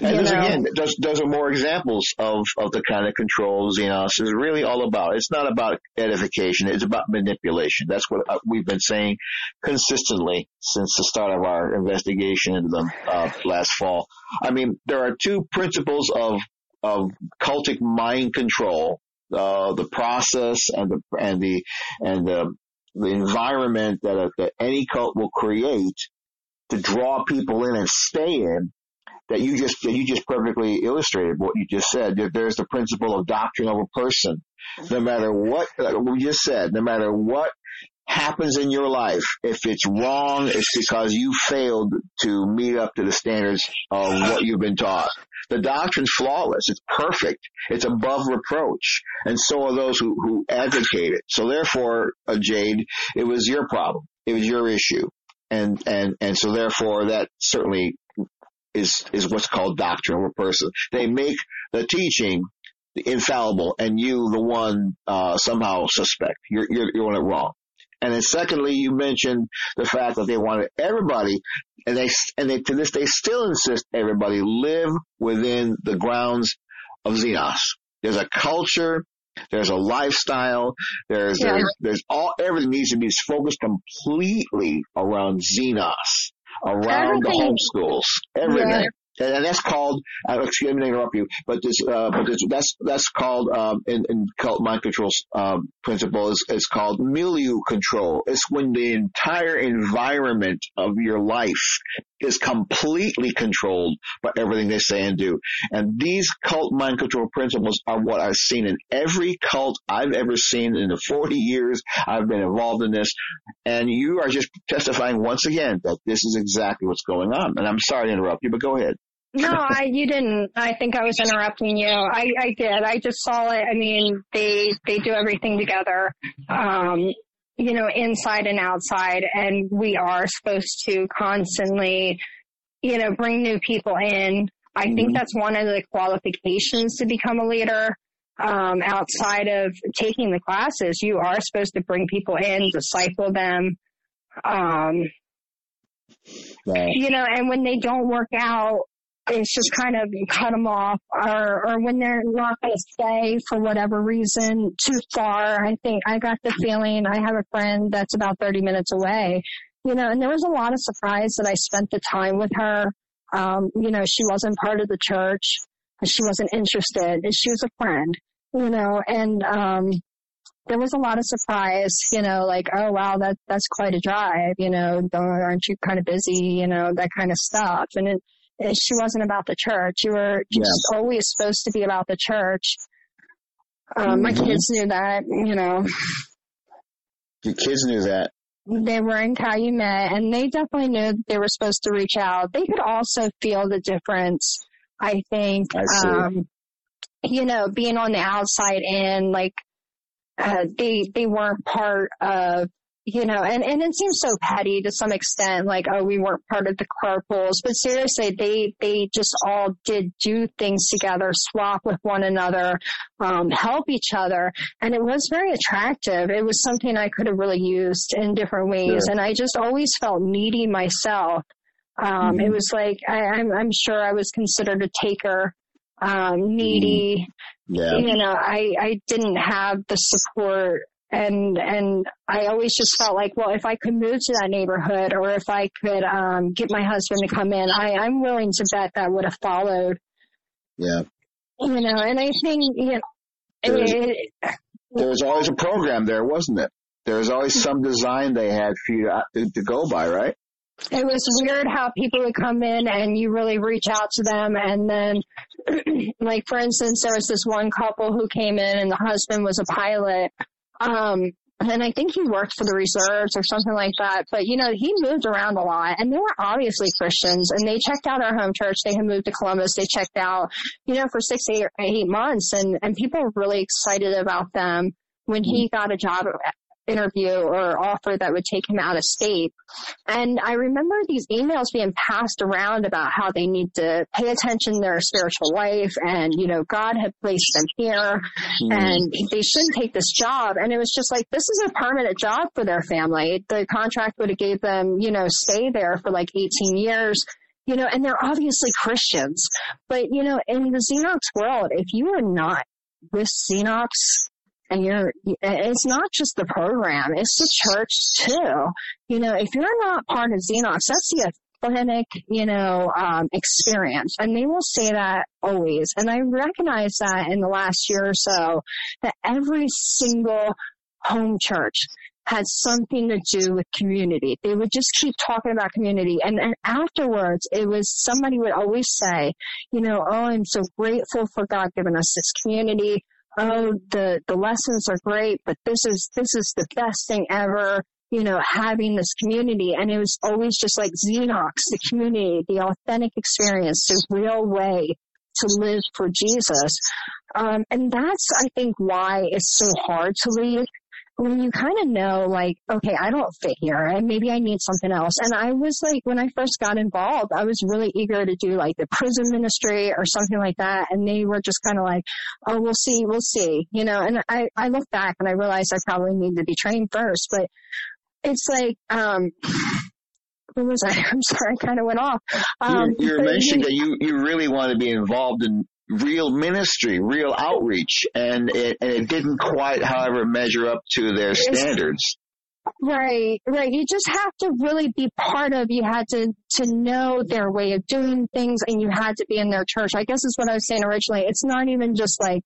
And those, again, those, those are more examples of, of the kind of control Xenos is really all about. It's not about edification. It's about manipulation. That's what uh, we've been saying consistently since the start of our investigation into them uh, last fall. I mean, there are two principles of, of cultic mind control. Uh, the process and the, and the, and the, the environment that, a, that any cult will create to draw people in and stay in that you just that you just perfectly illustrated what you just said. That there's the principle of doctrine of a person. No matter what we just said, no matter what happens in your life, if it's wrong, it's because you failed to meet up to the standards of what you've been taught. The doctrine's flawless. It's perfect. It's above reproach. And so are those who, who advocate it. So therefore, uh, Jade, it was your problem. It was your issue and and and so therefore that certainly is is what's called doctrine over person. They make the teaching infallible, and you, the one, uh, somehow suspect you're you're doing it wrong. And then secondly, you mentioned the fact that they wanted everybody, and they and they to this day still insist everybody live within the grounds of Xenos. There's a culture there's a lifestyle. There's, yeah. there's, there's all, everything needs to be focused completely around Xenos, around everything. the homeschools, everything. And that's called. Uh, excuse me to interrupt you, but this, uh, but this, that's that's called um, in, in cult mind control um, principle is it's called milieu control. It's when the entire environment of your life is completely controlled by everything they say and do. And these cult mind control principles are what I've seen in every cult I've ever seen in the 40 years I've been involved in this. And you are just testifying once again that this is exactly what's going on. And I'm sorry to interrupt you, but go ahead. No, I you didn't. I think I was interrupting you. I I did. I just saw it. I mean, they they do everything together. Um, you know, inside and outside, and we are supposed to constantly, you know, bring new people in. I mm-hmm. think that's one of the qualifications to become a leader. Um, outside of taking the classes, you are supposed to bring people in, disciple them. Um, right. you know, and when they don't work out, it's just kind of you cut them off or, or when they're not going to stay for whatever reason too far. I think I got the feeling I have a friend that's about 30 minutes away, you know, and there was a lot of surprise that I spent the time with her. Um, you know, she wasn't part of the church. She wasn't interested. And she was a friend, you know, and, um, there was a lot of surprise, you know, like, oh wow, that, that's quite a drive, you know, aren't you kind of busy, you know, that kind of stuff. And it, she wasn't about the church. You were just yeah. always supposed to be about the church. Um, mm-hmm. My kids knew that, you know. Your kids knew that. They were in Calumet and they definitely knew they were supposed to reach out. They could also feel the difference, I think. I um, you know, being on the outside in, like, uh, they, they weren't part of you know, and, and it seems so petty to some extent, like, oh, we weren't part of the carpools, but seriously, they, they just all did do things together, swap with one another, um, help each other. And it was very attractive. It was something I could have really used in different ways. Sure. And I just always felt needy myself. Um, mm-hmm. it was like, I, I'm, I'm sure I was considered a taker, um, needy. Mm-hmm. Yeah. You know, I, I didn't have the support and and I always just felt like, well, if I could move to that neighborhood, or if I could um, get my husband to come in, I, I'm willing to bet that would have followed. Yeah. You know, and I think you know, there was, it, there was always a program there, wasn't it? There was always some design they had for you to, to go by, right? It was weird how people would come in and you really reach out to them and then (clears throat) like for instance there was this one couple who came in and the husband was a pilot um, and I think he worked for the reserves or something like that. But you know, he moved around a lot, and they were obviously Christians. And they checked out our home church. They had moved to Columbus. They checked out, you know, for six, eight, eight months, and and people were really excited about them when he got a job interview or offer that would take him out of state. And I remember these emails being passed around about how they need to pay attention to their spiritual life and, you know, God had placed them here mm. and they shouldn't take this job. And it was just like, this is a permanent job for their family. The contract would have gave them, you know, stay there for like 18 years you know, and they're obviously Christians. But, you know, in the Xenos world, if you are not with Xenos, and you're, it's not just the program, it's the church too. You know, if you're not part of Xenos, that's the authentic, you know, um, experience. And they will say that always. And I recognize that in the last year or so that every single home church had something to do with community. They would just keep talking about community. And then afterwards, it was somebody would always say, you know, oh, I'm so grateful for God giving us this community oh, the, the lessons are great, but this is, this is the best thing ever, you know, having this community. And it was always just like Xenos, the community, the authentic experience, the real way to live for Jesus. Um, and that's, I think, why it's so hard to leave when you kind of know, like, okay, I don't fit here and maybe I need something else. And I was like, when I first got involved, I was really eager to do like the prison ministry or something like that. And they were just kind of like, oh, we'll see, we'll see, you know, and I, I look back and I realized I probably need to be trained first, but it's like, um, what was I? (laughs) I'm sorry, I kind of went off. Um, you, you mentioning that you, you really want to be involved in real ministry, real outreach, and it, and it didn't quite, however, measure up to their standards. Right, right. You just have to really be part of. You had to to know their way of doing things, and you had to be in their church. I guess is what I was saying originally. It's not even just like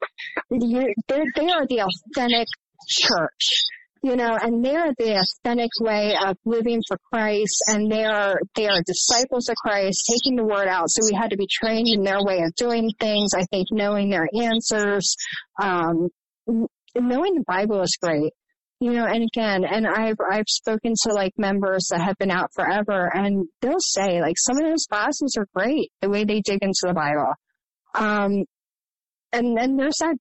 you. They they are the authentic church, you know, and they're the authentic way of living for Christ, and they are they are disciples of Christ, taking the word out. So we had to be trained in their way of doing things. I think knowing their answers, um, knowing the Bible is great you know, and again, and I've, I've spoken to like members that have been out forever and they'll say like some of those classes are great, the way they dig into the Bible. Um, and then there's that,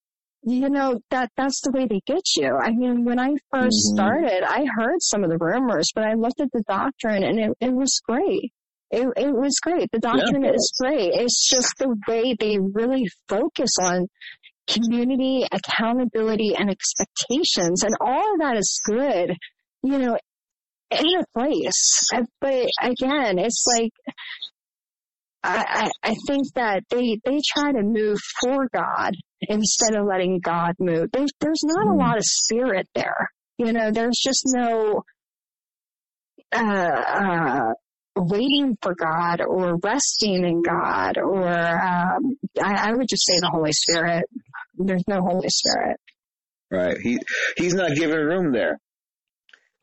you know, that, that's the way they get you. I mean, when I 1st mm-hmm. started, I heard some of the rumors, but I looked at the doctrine and it, it was great. It, it was great. The doctrine yeah. is great. It's just the way they really focus on community, accountability, and expectations. And all of that is good, you know, in a place. But again, it's like, I, I think that they, they try to move for God instead of letting God move. There's, there's not a hmm. lot of spirit there. You know, there's just no, uh, uh, waiting for God or resting in God or um, I, I, would just say the Holy Spirit. There's no Holy Spirit. Right. He he's not giving room there.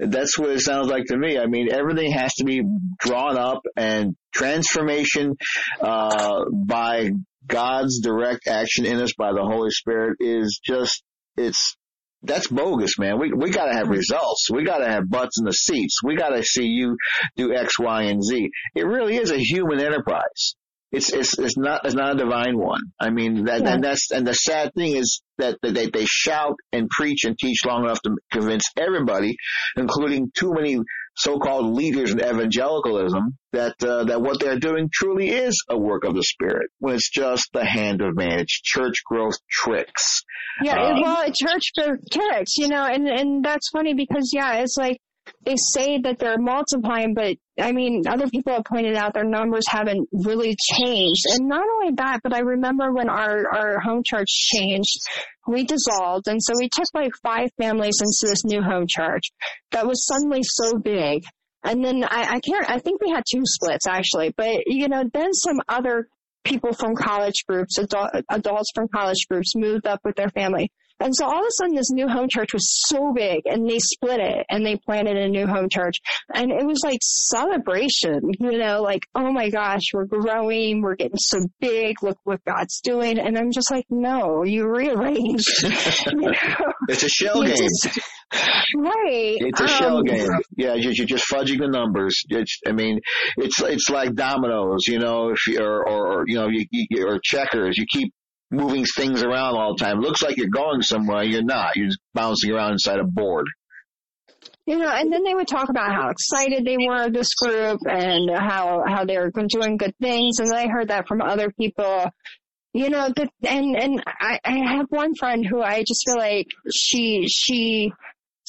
That's what it sounds like to me. I mean, everything has to be drawn up and transformation uh, by God's direct action in us by the Holy Spirit is just it's that's bogus, man. We we got to have results. We got to have butts in the seats. We got to see you do X, Y, and Z. It really is a human enterprise. It's it's it's not it's not a divine one. I mean that yeah. and that's and the sad thing is that they they shout and preach and teach long enough to convince everybody, including too many so-called leaders in evangelicalism, that uh, that what they're doing truly is a work of the Spirit. When it's just the hand of man, it's church growth tricks. Yeah, um, well, church growth tricks, you know, and and that's funny because yeah, it's like they say that they're multiplying, but I mean, other people have pointed out their numbers haven't really changed. And not only that, but I remember when our, our home church changed, we dissolved. And so we took like five families into this new home church that was suddenly so big. And then I, I can't, I think we had two splits actually, but you know, then some other people from college groups, adult, adults from college groups moved up with their family. And so all of a sudden this new home church was so big and they split it and they planted a new home church. And it was like celebration, you know, like, oh my gosh, we're growing, we're getting so big, look what God's doing. And I'm just like, no, you rearranged. (laughs) you know? It's a shell game. Just, right. It's a um, shell game. Yeah, you're, you're just fudging the numbers. It's, I mean, it's, it's like dominoes, you know, if you, or, or, or you know, you, you, or checkers. You keep moving things around all the time. Looks like you're going somewhere. You're not. You're just bouncing around inside a board. You know, and then they would talk about how excited they were of this group and how how they were doing good things. And I heard that from other people. You know, and and I, I have one friend who I just feel like she she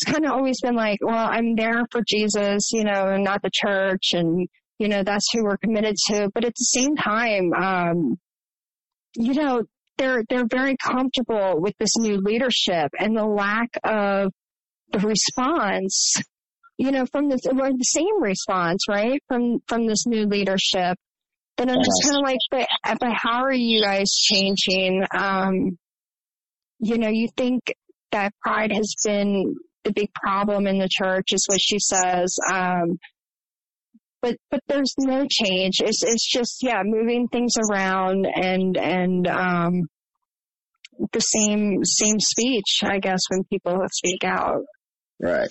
kind of always been like, well, I'm there for Jesus, you know, not the church, and you know that's who we're committed to. But at the same time, um, you know, they're they're very comfortable with this new leadership and the lack of the response, you know, from the or the same response, right, from from this new leadership. And I'm just kind of like, but but how are you guys changing? Um, you know, you think that pride has been the big problem in the church, is what she says. Um, but but there's no change. It's it's just yeah, moving things around and and um, the same same speech, I guess, when people speak out. Right.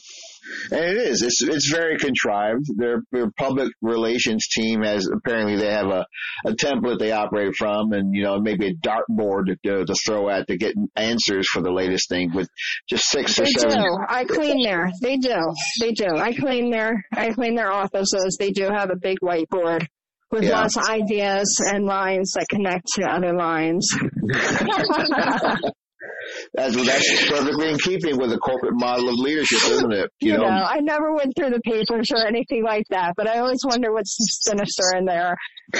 And it is. It's it's very contrived. Their, their public relations team has apparently they have a, a template they operate from, and you know maybe a dartboard to, to throw at to get answers for the latest thing with just six they or seven. They do. I clean there. They do. They do. I clean their I clean their offices. They do have a big whiteboard with yeah. lots of ideas and lines that connect to other lines. (laughs) (laughs) That's, that's (laughs) perfectly in keeping with the corporate model of leadership, isn't it? You, you know? know, I never went through the papers or anything like that, but I always wonder what's sinister in there. (laughs)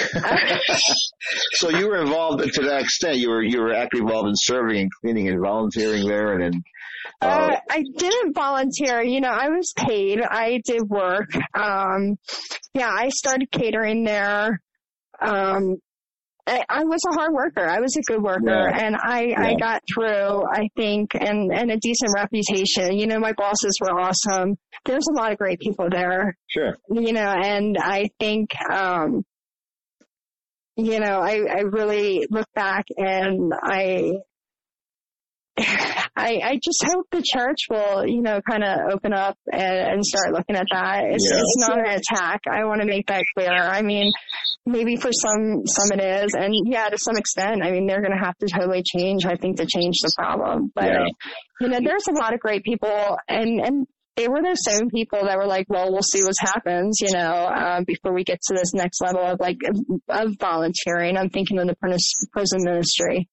so you were involved to that extent. You were you were actively involved in serving and cleaning and volunteering there, and then. Uh, uh, I didn't volunteer. You know, I was paid. I did work. Um, yeah, I started catering there. Um, I, was a hard worker. I was a good worker yeah. and I, yeah. I got through, I think, and, and a decent reputation. You know, my bosses were awesome. There's a lot of great people there. Sure. You know, and I think, um, you know, I, I really look back and I, I, I just hope the church will, you know, kind of open up and, and, start looking at that. It's, yeah. it's not an attack. I want to make that clear. I mean, maybe for some, some it is. And yeah, to some extent, I mean, they're going to have to totally change, I think, to change the problem. But, yeah. you know, there's a lot of great people and, and they were those same people that were like, well, we'll see what happens, you know, uh, before we get to this next level of like, of, of volunteering. I'm thinking of the prison ministry.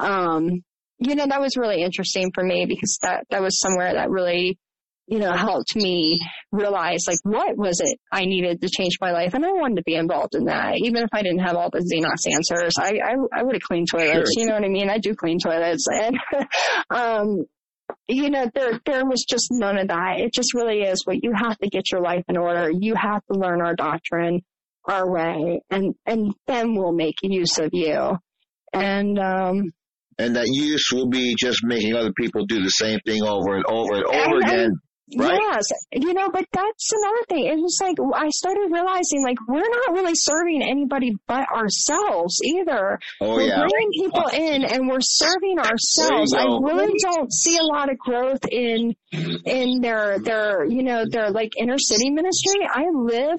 Um, you know, that was really interesting for me because that, that was somewhere that really, you know, helped me realize like what was it I needed to change my life. And I wanted to be involved in that. Even if I didn't have all the Xenos answers, I, I, I would have cleaned toilets. Sure. You know what I mean? I do clean toilets and, (laughs) um, you know, there, there was just none of that. It just really is what you have to get your life in order. You have to learn our doctrine our way and, and then we'll make use of you. And, um, and that use will be just making other people do the same thing over and over and over and, again. Right? Yes, you know, but that's another thing. It was like I started realizing like we're not really serving anybody but ourselves either. Oh, we're yeah. bringing people in and we're serving ourselves. I really don't see a lot of growth in in their their you know their like inner city ministry. I live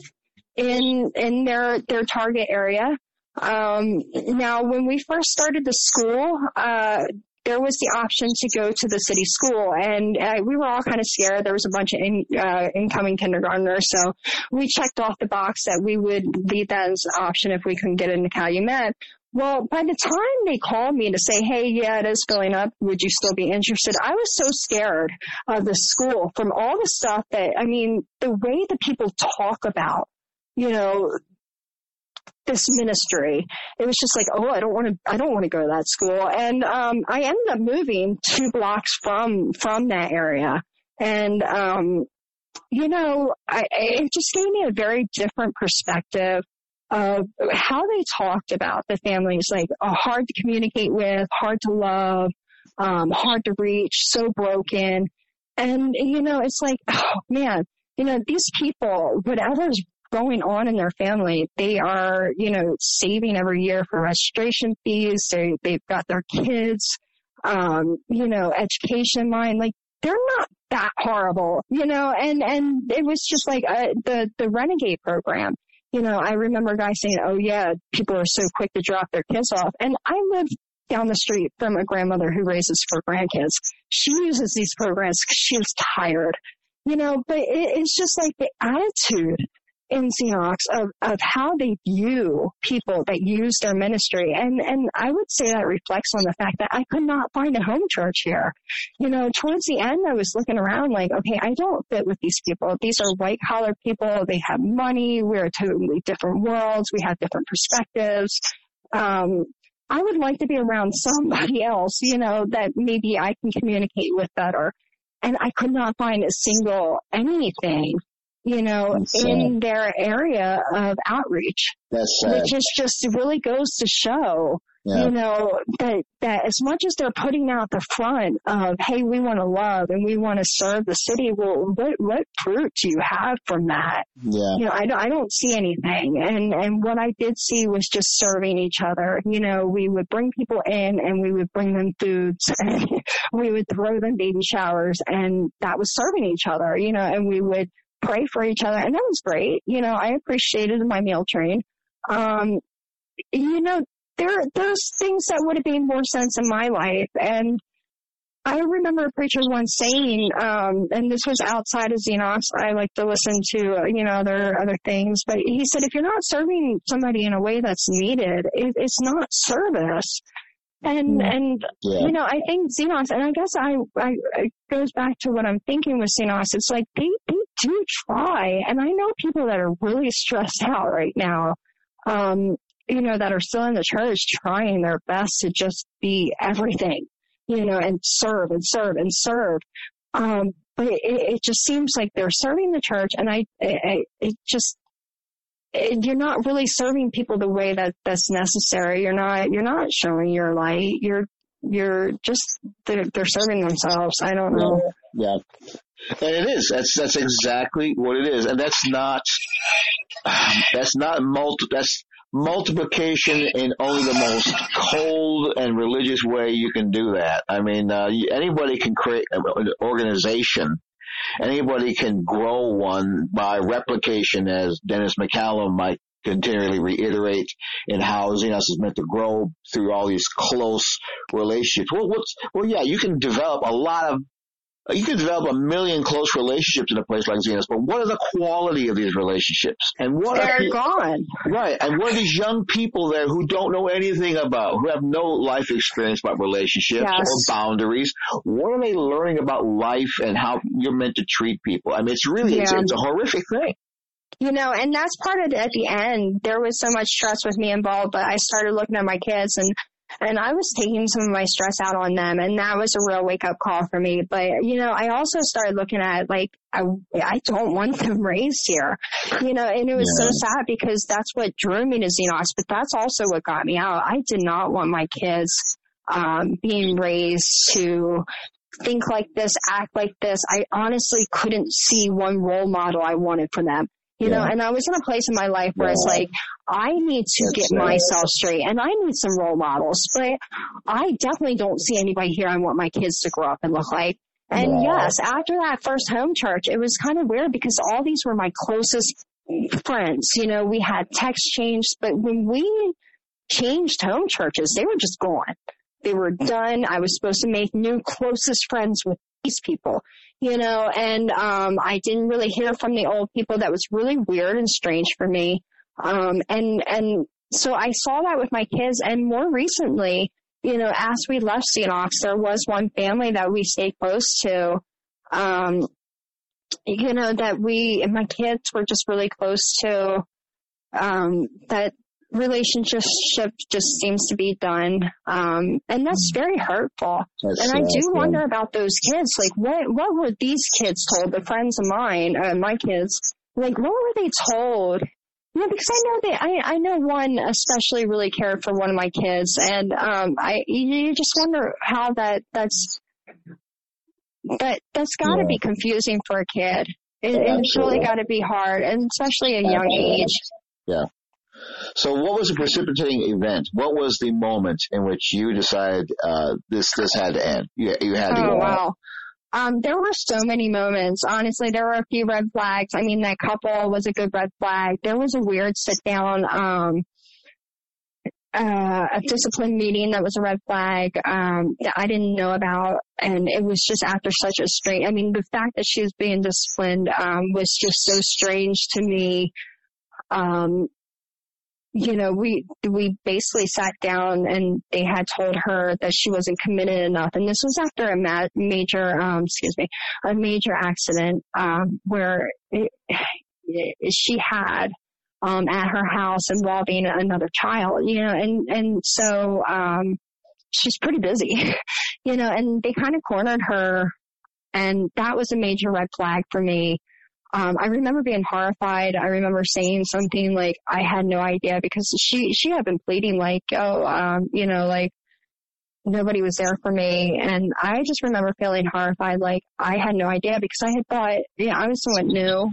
in in their their target area um, now, when we first started the school, uh, there was the option to go to the city school and uh, we were all kind of scared. There was a bunch of in, uh, incoming kindergartners. So we checked off the box that we would leave that as an option if we couldn't get into Calumet. Well, by the time they called me to say, hey, yeah, it is filling up, would you still be interested? I was so scared of the school from all the stuff that, I mean, the way that people talk about, you know, this ministry. It was just like, oh, I don't want to, I don't want to go to that school. And, um, I ended up moving two blocks from, from that area. And, um, you know, I, it just gave me a very different perspective of how they talked about the families, like uh, hard to communicate with, hard to love, um, hard to reach, so broken. And, you know, it's like, oh man, you know, these people, whatever's going on in their family. They are, you know, saving every year for registration fees. They, they've got their kids, um, you know, education in mind. Like they're not that horrible, you know, and, and it was just like uh, the, the renegade program. You know, I remember a guy saying, oh yeah, people are so quick to drop their kids off. And I live down the street from a grandmother who raises four grandkids. She uses these programs because she was tired, you know, but it, it's just like the attitude in Xenos of, of how they view people that use their ministry. And, and I would say that reflects on the fact that I could not find a home church here. You know, towards the end, I was looking around like, okay, I don't fit with these people. These are white collar people. They have money. We're totally different worlds. We have different perspectives. Um, I would like to be around somebody else, you know, that maybe I can communicate with better. And I could not find a single anything you know, in their area of outreach. That's sad. Which is just really goes to show, yeah. you know, that, that as much as they're putting out the front of, hey, we want to love and we want to serve the city, well, what, what fruit do you have from that? Yeah. You know, I don't, I don't see anything. And, and what I did see was just serving each other. You know, we would bring people in and we would bring them foods (laughs) and we would throw them baby showers and that was serving each other, you know, and we would, pray for each other. And that was great. You know, I appreciated my meal train. Um, you know, there, there's things that would have made more sense in my life. And I remember a preacher once saying, um, and this was outside of Xenos. I like to listen to, uh, you know, other, other things, but he said, if you're not serving somebody in a way that's needed, it, it's not service. And mm. and yeah. you know, I think Xenos, and I guess I, I it goes back to what I'm thinking with Xenos. It's like they they do try, and I know people that are really stressed out right now. Um, you know, that are still in the church trying their best to just be everything, you know, and serve and serve and serve. Um, but it, it just seems like they're serving the church, and I, I it just you're not really serving people the way that that's necessary. You're not you're not showing your light. You're you're just they're, they're serving themselves. I don't know. Yeah. And it is. That's that's exactly what it is, and that's not that's not multi that's multiplication in only the most cold and religious way you can do that. I mean, uh, anybody can create an organization Anybody can grow one by replication, as Dennis McCallum might continually reiterate in housing us is meant to grow through all these close relationships. Well, what's, well, yeah, you can develop a lot of Uh, you can develop a million close relationships in a place like Xenos, but what are the quality of these relationships? And what they're are, gone. Right. And what are these young people there who don't know anything about, who have no life experience about relationships yes. or boundaries? What are they learning about life and how you're meant to treat people? I mean, it's really, yeah. it's, it's a horrific thing. You know, and that's part of it at the end. There was so much stress with me involved, but I started looking at my kids and and I was taking some of my stress out on them and that was a real wake up call for me. But, you know, I also started looking at like, I, I don't want them raised here, you know, and it was yeah. so sad because that's what drew me to Xenos, but that's also what got me out. I did not want my kids, um, being raised to think like this, act like this. I honestly couldn't see one role model I wanted for them you yeah. know, and I was in a place in my life where yeah. it's like, I need to That's get myself straight and I need some role models, but I definitely don't see anybody here I want my kids to grow up and look like. And yes, after that first home church, it was kind of weird because all these were my closest friends. You know, we had text changed, but when we changed home churches, they were just gone. They were done. I was supposed to make new closest friends with these people you know, and um, I didn't really hear from the old people. That was really weird and strange for me. Um, and and so I saw that with my kids, and more recently, you know, as we left Xenos, there was one family that we stayed close to. Um, you know, that we and my kids were just really close to. Um, that relationship just seems to be done. Um, and that's mm. very hurtful. That's, and I do yeah. wonder about those kids. Like, what, what were these kids told? The friends of mine, uh, my kids, like, what were they told? You know, because I know they, I, I know one especially really cared for one of my kids. And, um, I, you just wonder how that, that's, that, that's gotta yeah. be confusing for a kid. It, it's really gotta be hard, and especially at a young age. Yeah. So, what was the precipitating event? What was the moment in which you decided uh, this this had to end? You, you had to oh, go wow. Um, there were so many moments. Honestly, there were a few red flags. I mean, that couple was a good red flag. There was a weird sit down, um, uh, a discipline meeting that was a red flag, um, that I didn't know about. And it was just after such a strange, I mean, the fact that she was being disciplined, um, was just so strange to me. Um, you know, we we basically sat down and they had told her that she wasn't committed enough, and this was after a ma- major, um, excuse me, a major accident um, where it, she had um, at her house involving another child, you know, and and so um, she's pretty busy, (laughs) you know, and they kind of cornered her, and that was a major red flag for me. Um, I remember being horrified. I remember saying something like, I had no idea because she, she had been pleading like, oh, um, you know, like nobody was there for me. And I just remember feeling horrified. Like I had no idea because I had thought, yeah, I was somewhat new.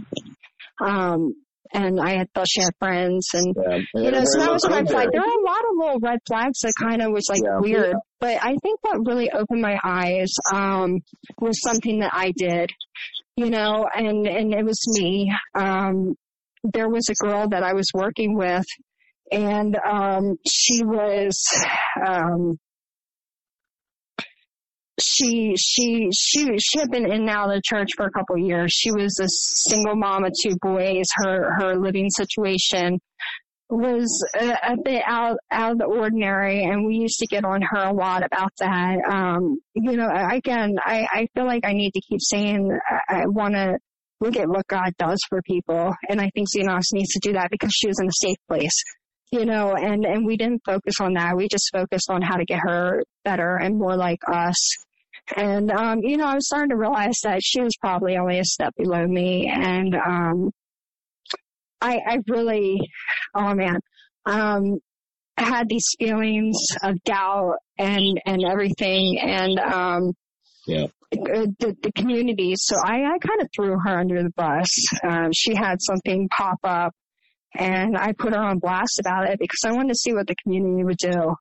Um, and I had thought she had friends and, yeah. you know, so that was a red flag. There were a lot of little red flags that kind of was like yeah. weird, but I think what really opened my eyes, um, was something that I did you know, and, and it was me. Um, there was a girl that I was working with and, um, she was, um, she she she she had been in and out of the church for a couple of years. She was a single mom of two boys. Her her living situation was a, a, bit out out of the ordinary, and we used to get on her a lot about that. Um, you know, again, I, I feel like I need to keep saying I, I want to look at what God does for people, and I think Xenos needs to do that because she was in a safe place. You know, and and we didn't focus on that. We just focused on how to get her better and more like us. And um, you know, I was starting to realize that she was probably only a step below me, and um, I, I really, oh man, um, I had these feelings of doubt and, and everything. And, um, yeah. The, the community. So I, I kind of threw her under the bus. Um, she had something pop up and I put her on blast about it because I wanted to see what the community would do.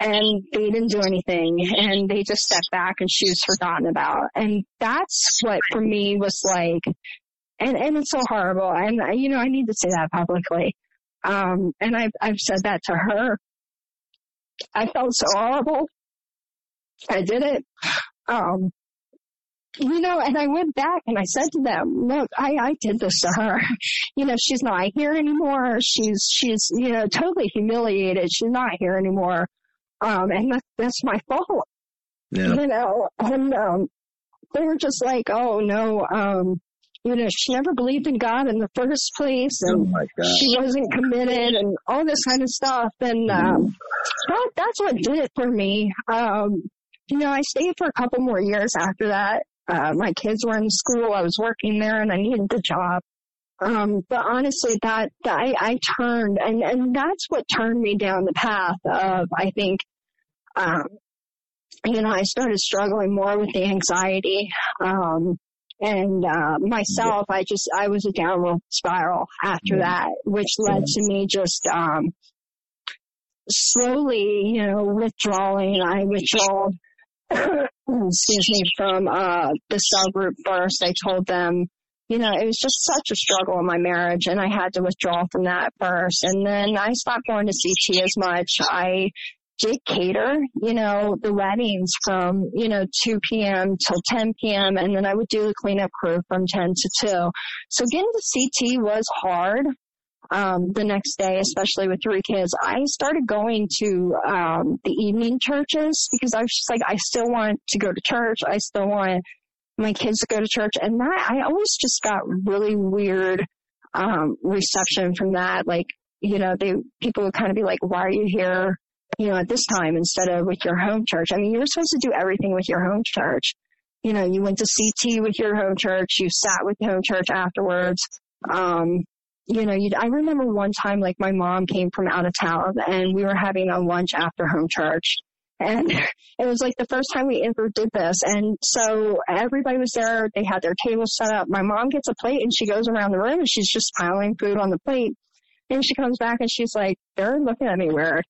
And they didn't do anything and they just stepped back and she was forgotten about. And that's what for me was like, and and it's so horrible. And you know, I need to say that publicly. Um, and I've I've said that to her. I felt so horrible. I did it. Um, you know, and I went back and I said to them, look, I, I did this to her. (laughs) You know, she's not here anymore. She's, she's, you know, totally humiliated. She's not here anymore. Um, and that, that's my fault. Yeah. You know, and, um, they were just like, oh no, um, you know, she never believed in God in the first place and oh she wasn't committed and all this kind of stuff. And, um, that, that's what did it for me. Um, you know, I stayed for a couple more years after that. Uh, my kids were in school. I was working there and I needed the job. Um, but honestly, that, that I, I turned and, and that's what turned me down the path of, I think, um, you know, I started struggling more with the anxiety. Um, and uh, myself, I just I was a downward spiral after that, which led to me just um, slowly, you know, withdrawing. I withdrew, (coughs) excuse me, from uh, the cell group first. I told them, you know, it was just such a struggle in my marriage, and I had to withdraw from that first. And then I stopped going to CT as much. I did cater, you know, the weddings from, you know, 2 p.m. till 10 p.m. And then I would do the cleanup crew from 10 to 2. So getting to CT was hard. Um, the next day, especially with three kids, I started going to, um, the evening churches because I was just like, I still want to go to church. I still want my kids to go to church. And that, I always just got really weird, um, reception from that. Like, you know, they, people would kind of be like, why are you here? You know, at this time instead of with your home church. I mean, you were supposed to do everything with your home church. You know, you went to CT with your home church, you sat with your home church afterwards. Um, you know, I remember one time, like my mom came from out of town and we were having a lunch after home church. And (laughs) it was like the first time we ever did this. And so everybody was there. They had their tables set up. My mom gets a plate and she goes around the room and she's just piling food on the plate. And she comes back and she's like, they're looking at me weird.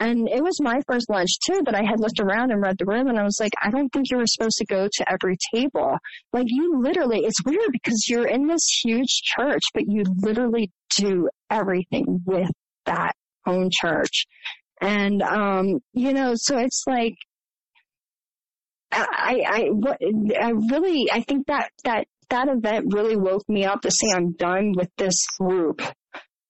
And it was my first lunch too, but I had looked around and read the room and I was like, I don't think you were supposed to go to every table. Like you literally, it's weird because you're in this huge church, but you literally do everything with that home church. And, um, you know, so it's like, I, I, I really, I think that, that, that event really woke me up to say I'm done with this group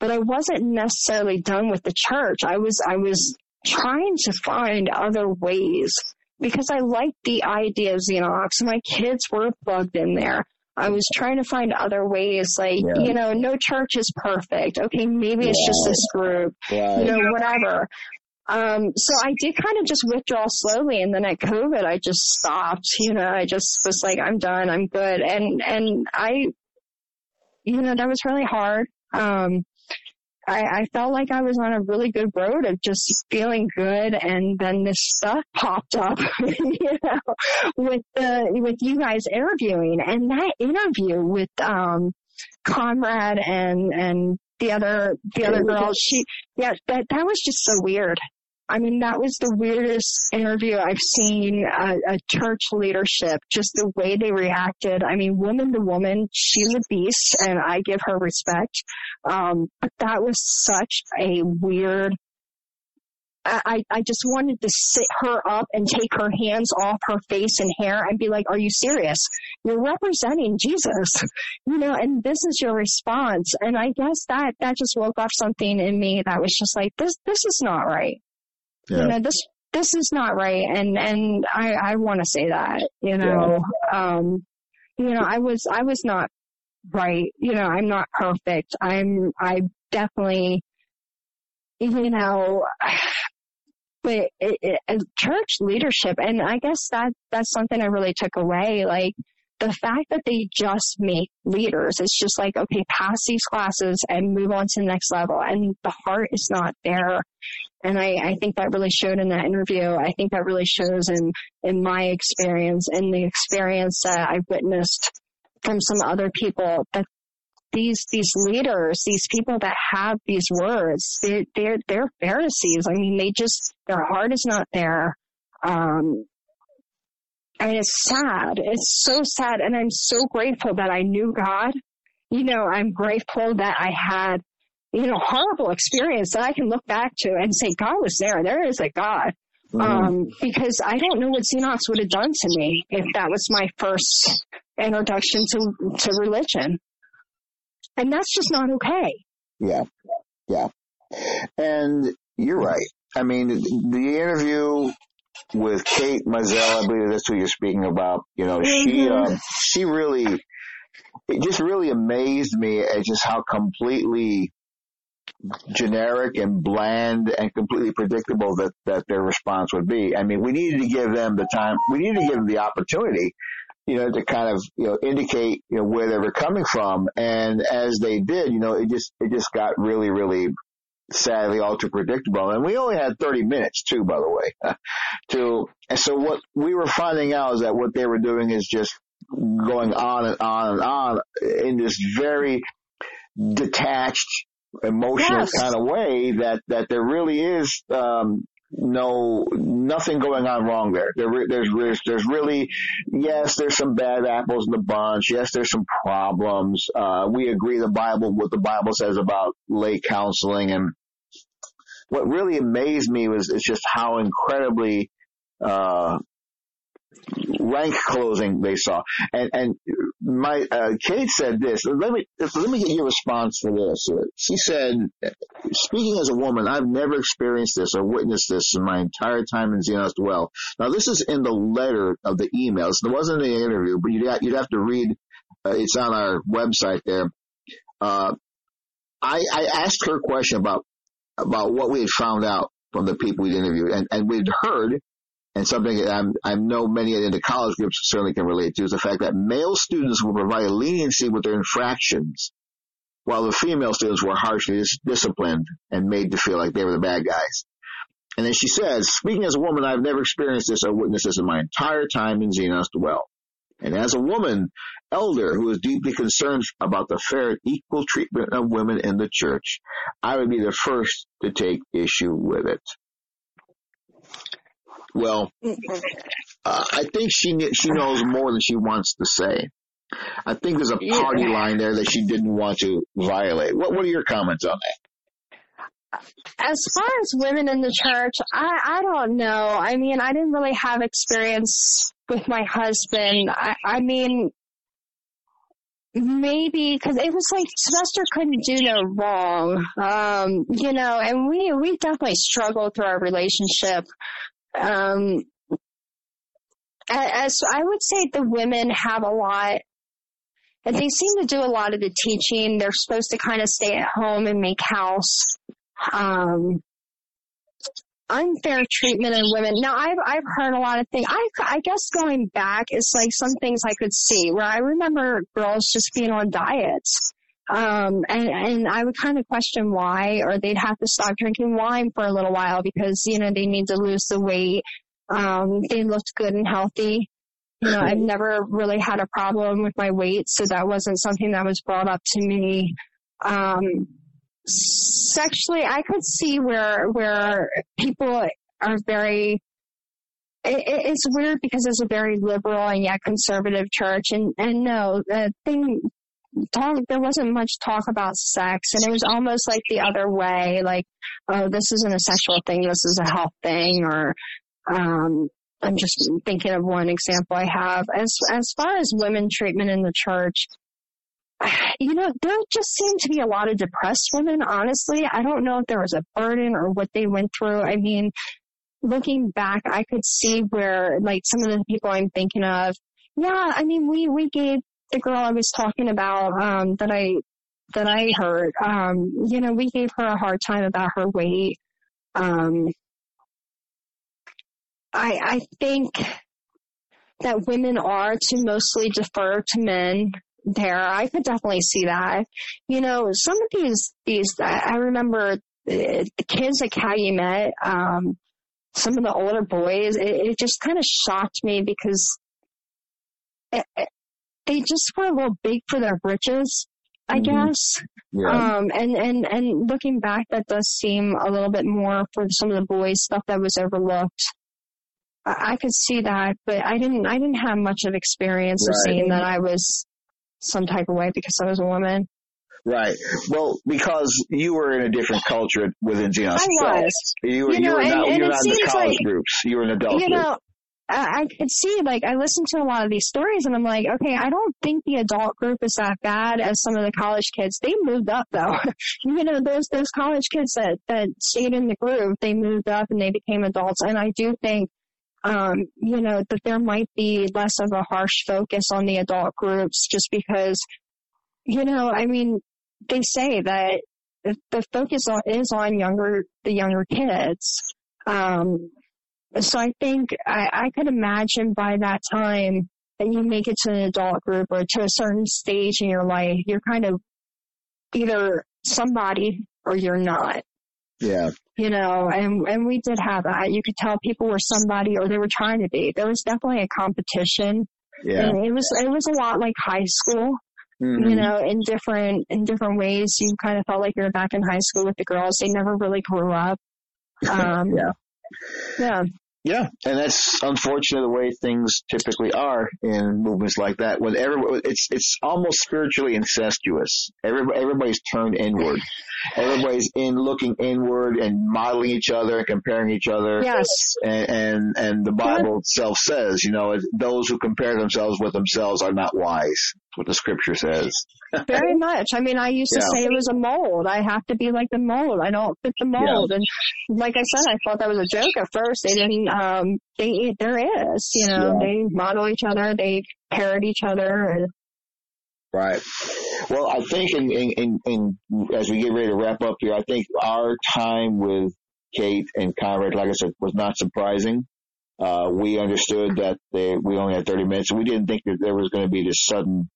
but I wasn't necessarily done with the church. I was, I was trying to find other ways because I liked the idea of Xenos. My kids were plugged in there. I was trying to find other ways, like, yeah. you know, no church is perfect. Okay, maybe yeah. it's just this group, you know, whatever. Um, so I did kind of just withdraw slowly and then at COVID I just stopped, you know, I just was like, I'm done, I'm good. And, and I, you know, that was really hard. Um, I, I felt like I was on a really good road of just feeling good, and then this stuff popped up, (laughs) you know, with the with you guys interviewing, and that interview with um, Conrad and and the other the other girl, she yeah, that that was just so weird. I mean, that was the weirdest interview I've seen a, church leadership, just the way they reacted. I mean, woman to woman, she's a beast and I give her respect. Um, but that was such a weird, I, I just wanted to sit her up and take her hands off her face and hair and be like, are you serious? You're representing Jesus, (laughs) you know, and this is your response. And I guess that, that just woke up something in me that was just like, this, this is not right. Yeah. You know, this, this is not right. And, and I, I want to say that, you know, yeah. um, you know, I was, I was not right. You know, I'm not perfect. I'm, I definitely, you know, (sighs) but it, it, church leadership, and I guess that that's something I really took away. Like the fact that they just make leaders, it's just like okay, pass these classes and move on to the next level, and the heart is not there. And I, I think that really showed in that interview. I think that really shows in in my experience and the experience that I've witnessed from some other people that these these leaders, these people that have these words, they're they're they're Pharisees. I mean, they just their heart is not there. Um, I mean, it's sad. It's so sad, and I'm so grateful that I knew God. You know, I'm grateful that I had, you know, horrible experience that I can look back to and say God was there. There is a God. Mm-hmm. Um, because I don't know what Xenos would have done to me if that was my first introduction to to religion. And that's just not okay. Yeah. Yeah. And you're right. I mean, the interview with Kate Mizell, I believe that's who you're speaking about. You know, mm-hmm. she, uh, she really, it just really amazed me at just how completely generic and bland and completely predictable that, that their response would be. I mean, we needed to give them the time, we needed to give them the opportunity you know, to kind of, you know, indicate, you know, where they were coming from. And as they did, you know, it just, it just got really, really sadly all too predictable. And we only had 30 minutes too, by the way, (laughs) to, and so what we were finding out is that what they were doing is just going on and on and on in this very detached, emotional yes. kind of way that, that there really is, um, no nothing going on wrong there. there there's there's there's really yes there's some bad apples in the bunch. Yes, there's some problems. Uh, we agree the Bible what the Bible says about lay counseling and what really amazed me was is just how incredibly uh, rank closing they saw. And and my uh, Kate said this. Let me let me get your response for this. She said, speaking as a woman, I've never experienced this or witnessed this in my entire time in Xenos Dwell. Now this is in the letter of the emails. It wasn't in the interview, but you'd have, you'd have to read. Uh, it's on our website there. Uh, I, I asked her a question about about what we had found out from the people we'd interviewed, and, and we'd heard and something I'm, I know many in the college groups certainly can relate to is the fact that male students will provide leniency with their infractions, while the female students were harshly disciplined and made to feel like they were the bad guys. And then she says, speaking as a woman, I've never experienced this or witnessed this in my entire time in Xenos Dwell. And as a woman, elder who is deeply concerned about the fair and equal treatment of women in the church, I would be the first to take issue with it. Well, uh, I think she she knows more than she wants to say. I think there's a party yeah. line there that she didn't want to violate. What What are your comments on that? As far as women in the church, I I don't know. I mean, I didn't really have experience with my husband. I I mean, maybe because it was like Sylvester couldn't do no wrong, um, you know, and we we definitely struggled through our relationship um, as I would say, the women have a lot, and they seem to do a lot of the teaching. They're supposed to kind of stay at home and make house. Um, unfair treatment of women. Now, I've I've heard a lot of things. I I guess going back is like some things I could see where I remember girls just being on diets um, and, and I would kind of question why, or they'd have to stop drinking wine for a little while because, you know, they need to lose the weight. Um, they looked good and healthy. You know, I've never really had a problem with my weight, so that wasn't something that was brought up to me. Um, sexually, I could see where, where people are very, it, it's weird because it's a very liberal and yet conservative church. And, and no, the thing, talk there wasn't much talk about sex and it was almost like the other way like oh, this isn't a sexual thing, this is a health thing, or um, I'm just thinking of one example I have. As as far as women treatment in the church, (sighs) you know, there just seemed to be a lot of depressed women, honestly. I don't know if there was a burden or what they went through. I mean, looking back, I could see where, like, some of the people I'm thinking of, yeah, I mean, we, we gave the girl I was talking about, um, that I, that I heard, um, you know, we gave her a hard time about her weight. Um, I, I think that women are to mostly defer to men there. I could definitely see that. You know, some of these, these, I remember the, the kids at Calumet, um, some of the older boys, it, it just kind of shocked me because it, it, they just were a little big for their britches, I mm-hmm. guess. Yeah. Um, and, and, and looking back, that does seem a little bit more for some of the boys stuff that was overlooked. I, I could see that, but I didn't, I didn't have much of experience right. of seeing that I was some type of way because I was a woman. Right. Well, because you were in a different culture within Zion. I was. You, were, you, know, were not, and you were not in the college like, groups. You were an adult. You know, I could see, like, I listened to a lot of these stories and I'm like, okay, I don't think the adult group is that bad as some of the college kids. They moved up though. (laughs) you know, those, those college kids that, that stayed in the group, they moved up and they became adults. And I do think, um, you know, that there might be less of a harsh focus on the adult groups just because, you know, I mean, they say that the focus is on younger, the younger kids. Um, so I think I, I could imagine by that time that you make it to an adult group or to a certain stage in your life, you're kind of either somebody or you're not. Yeah. You know, and, and we did have that. You could tell people were somebody or they were trying to be. There was definitely a competition. Yeah. And it was, it was a lot like high school. Mm-hmm. You know, in different, in different ways, you kind of felt like you were back in high school with the girls. They never really grew up. (laughs) Um, yeah. Yeah. Yeah, and that's unfortunate the way things typically are in movements like that. When it's it's almost spiritually incestuous. Everybody, everybody's turned inward. Everybody's in looking inward and modeling each other and comparing each other. Yes. And and, and the Bible itself says, you know, those who compare themselves with themselves are not wise. What the Scripture says. Very much. I mean, I used to yeah. say it was a mold. I have to be like the mold. I don't fit the mold. Yeah. And like I said, I thought that was a joke at first. They didn't. Um, they there is. You know, they model each other. They parrot each other. And, Right. Well, I think in, in, in, in, as we get ready to wrap up here, I think our time with Kate and Conrad, like I said, was not surprising. Uh, we understood that they, we only had 30 minutes we didn't think that there was going to be this sudden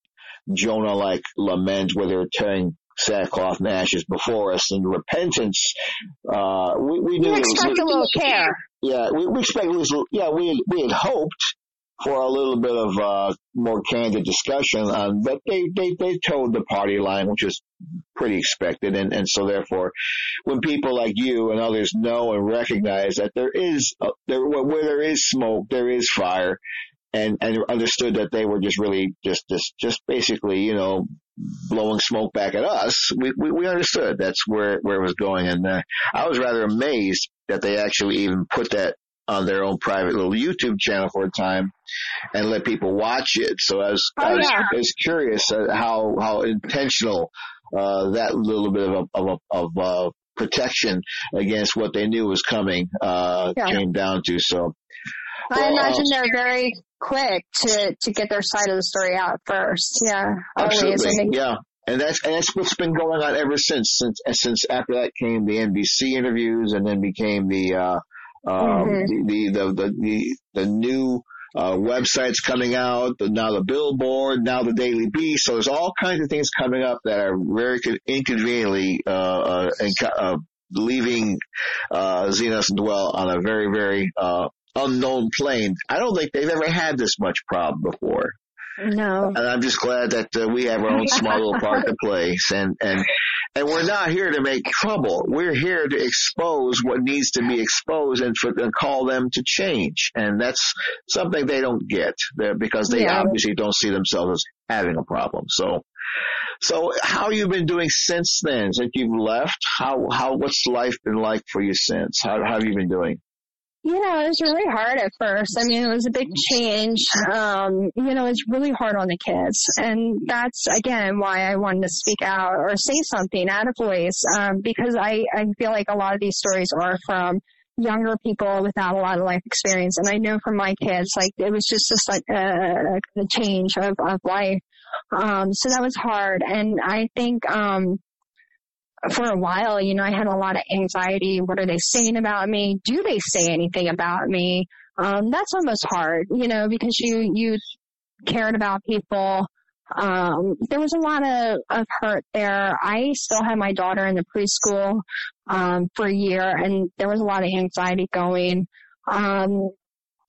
Jonah-like lament where they were tearing sackcloth and ashes before us and repentance. Uh, we, we knew expect a little care. Yeah, we, we expect was, yeah, we, we had hoped for a little bit of uh, more candid discussion on, but they, they, they toed the party line, which is pretty expected. And, and so therefore, when people like you and others know and recognize that there is, a, there, where there is smoke, there is fire, and, and understood that they were just really just, just, just basically, you know, blowing smoke back at us, we, we, we understood that's where, where it was going. And uh, I was rather amazed that they actually even put that on their own private little YouTube channel for a time and let people watch it. So I was, oh, I, was, yeah. I was curious how, how intentional, uh, that little bit of, a, of, a, of, uh, protection against what they knew was coming, uh, yeah. came down to. So. I well, imagine they're very quick to, to get their side of the story out first. Yeah. Absolutely. Always. yeah. And that's and that's what's been going on ever since since since after that came the NBC interviews and then became the uh, um, mm-hmm. the, the, the, the, the new, uh, websites coming out, now the billboard, now the Daily Beast. So there's all kinds of things coming up that are very inconveniently, uh, uh, uh, leaving, uh, Xenos and Dwell on a very, very, uh, unknown plane. I don't think they've ever had this much problem before. No. And I'm just glad that uh, we have our own small little part to play. And, and, and we're not here to make trouble. We're here to expose what needs to be exposed and, for, and call them to change. And that's something they don't get because they yeah. obviously don't see themselves as having a problem. So So how you been doing since then? Since you've left, how how what's life been like for you since? How, how have you been doing? You know, it was really hard at first. I mean, it was a big change. Um, you know, it's really hard on the kids. And that's, again, why I wanted to speak out or say something, out of voice, um, because I, I feel like a lot of these stories are from younger people without a lot of life experience. And I know from my kids, like, it was just, just like a, a change of, of life. Um, so that was hard. And I think, um, for a while, you know, I had a lot of anxiety. What are they saying about me? Do they say anything about me? Um, that's almost hard, you know, because you, you cared about people. Um, there was a lot of, of hurt there. I still had my daughter in the preschool, um, for a year and there was a lot of anxiety going. Um,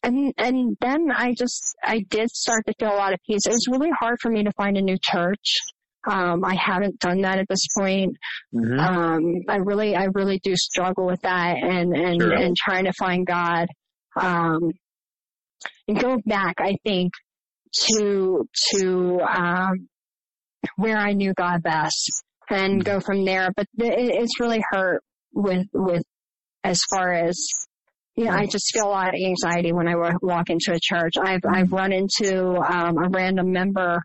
and, and then I just, I did start to feel a lot of peace. It was really hard for me to find a new church. Um, I haven't done that at this point. Mm-hmm. Um, I really, I really do struggle with that and, and, sure. and trying to find God. Um, and go back, I think, to, to, um, where I knew God best and mm-hmm. go from there. But it, it's really hurt with, with, as far as, you know, I just feel a lot of anxiety when I walk into a church. I've, I've mm-hmm. run into, um, a random member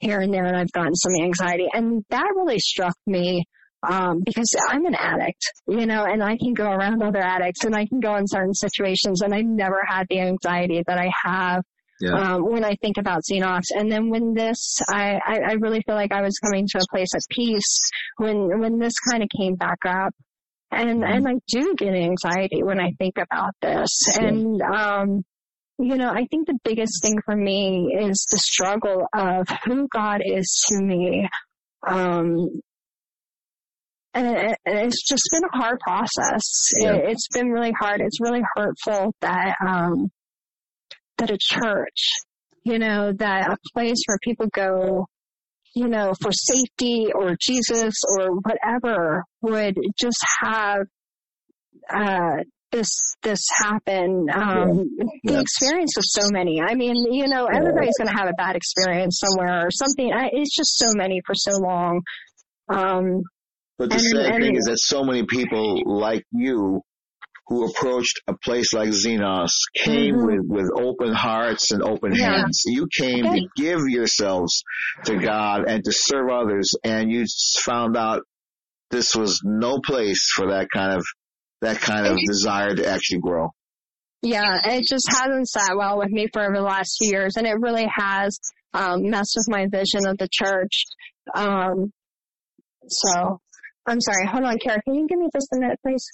here and there and I've gotten some anxiety. And that really struck me um, because I'm an addict, you know, and I can go around other addicts and I can go in certain situations and I never had the anxiety that I have yeah. um, when I think about Xenos. And then when this, I, I, I really feel like I was coming to a place of peace when when this kind of came back up. And mm-hmm. and I do get anxiety when I think about this. Yeah. And um you know, I think the biggest thing for me is the struggle of who God is to me. Um, and it, it's just been a hard process. Yeah. It, has been really hard. It's really hurtful that, um, that a church, you know, that a place where people go, you know, for safety or Jesus or whatever would just have, uh, this this happen. Um, yeah. The experience of so many. I mean, you know, everybody's going to have a bad experience somewhere or something. I, it's just so many for so long. Um, but the and, sad and, thing is that so many people like you who approached a place like Xenos came mm-hmm. with, with open hearts and open yeah. hands. You came okay. to give yourselves to God and to serve others and you found out this was no place for that kind of that kind of desire to actually grow. Yeah, it just hasn't sat well with me for over the last few years, and it really has um, messed with my vision of the church. Um, so, I'm sorry. Hold on, Kara. Can you give me just a minute, please?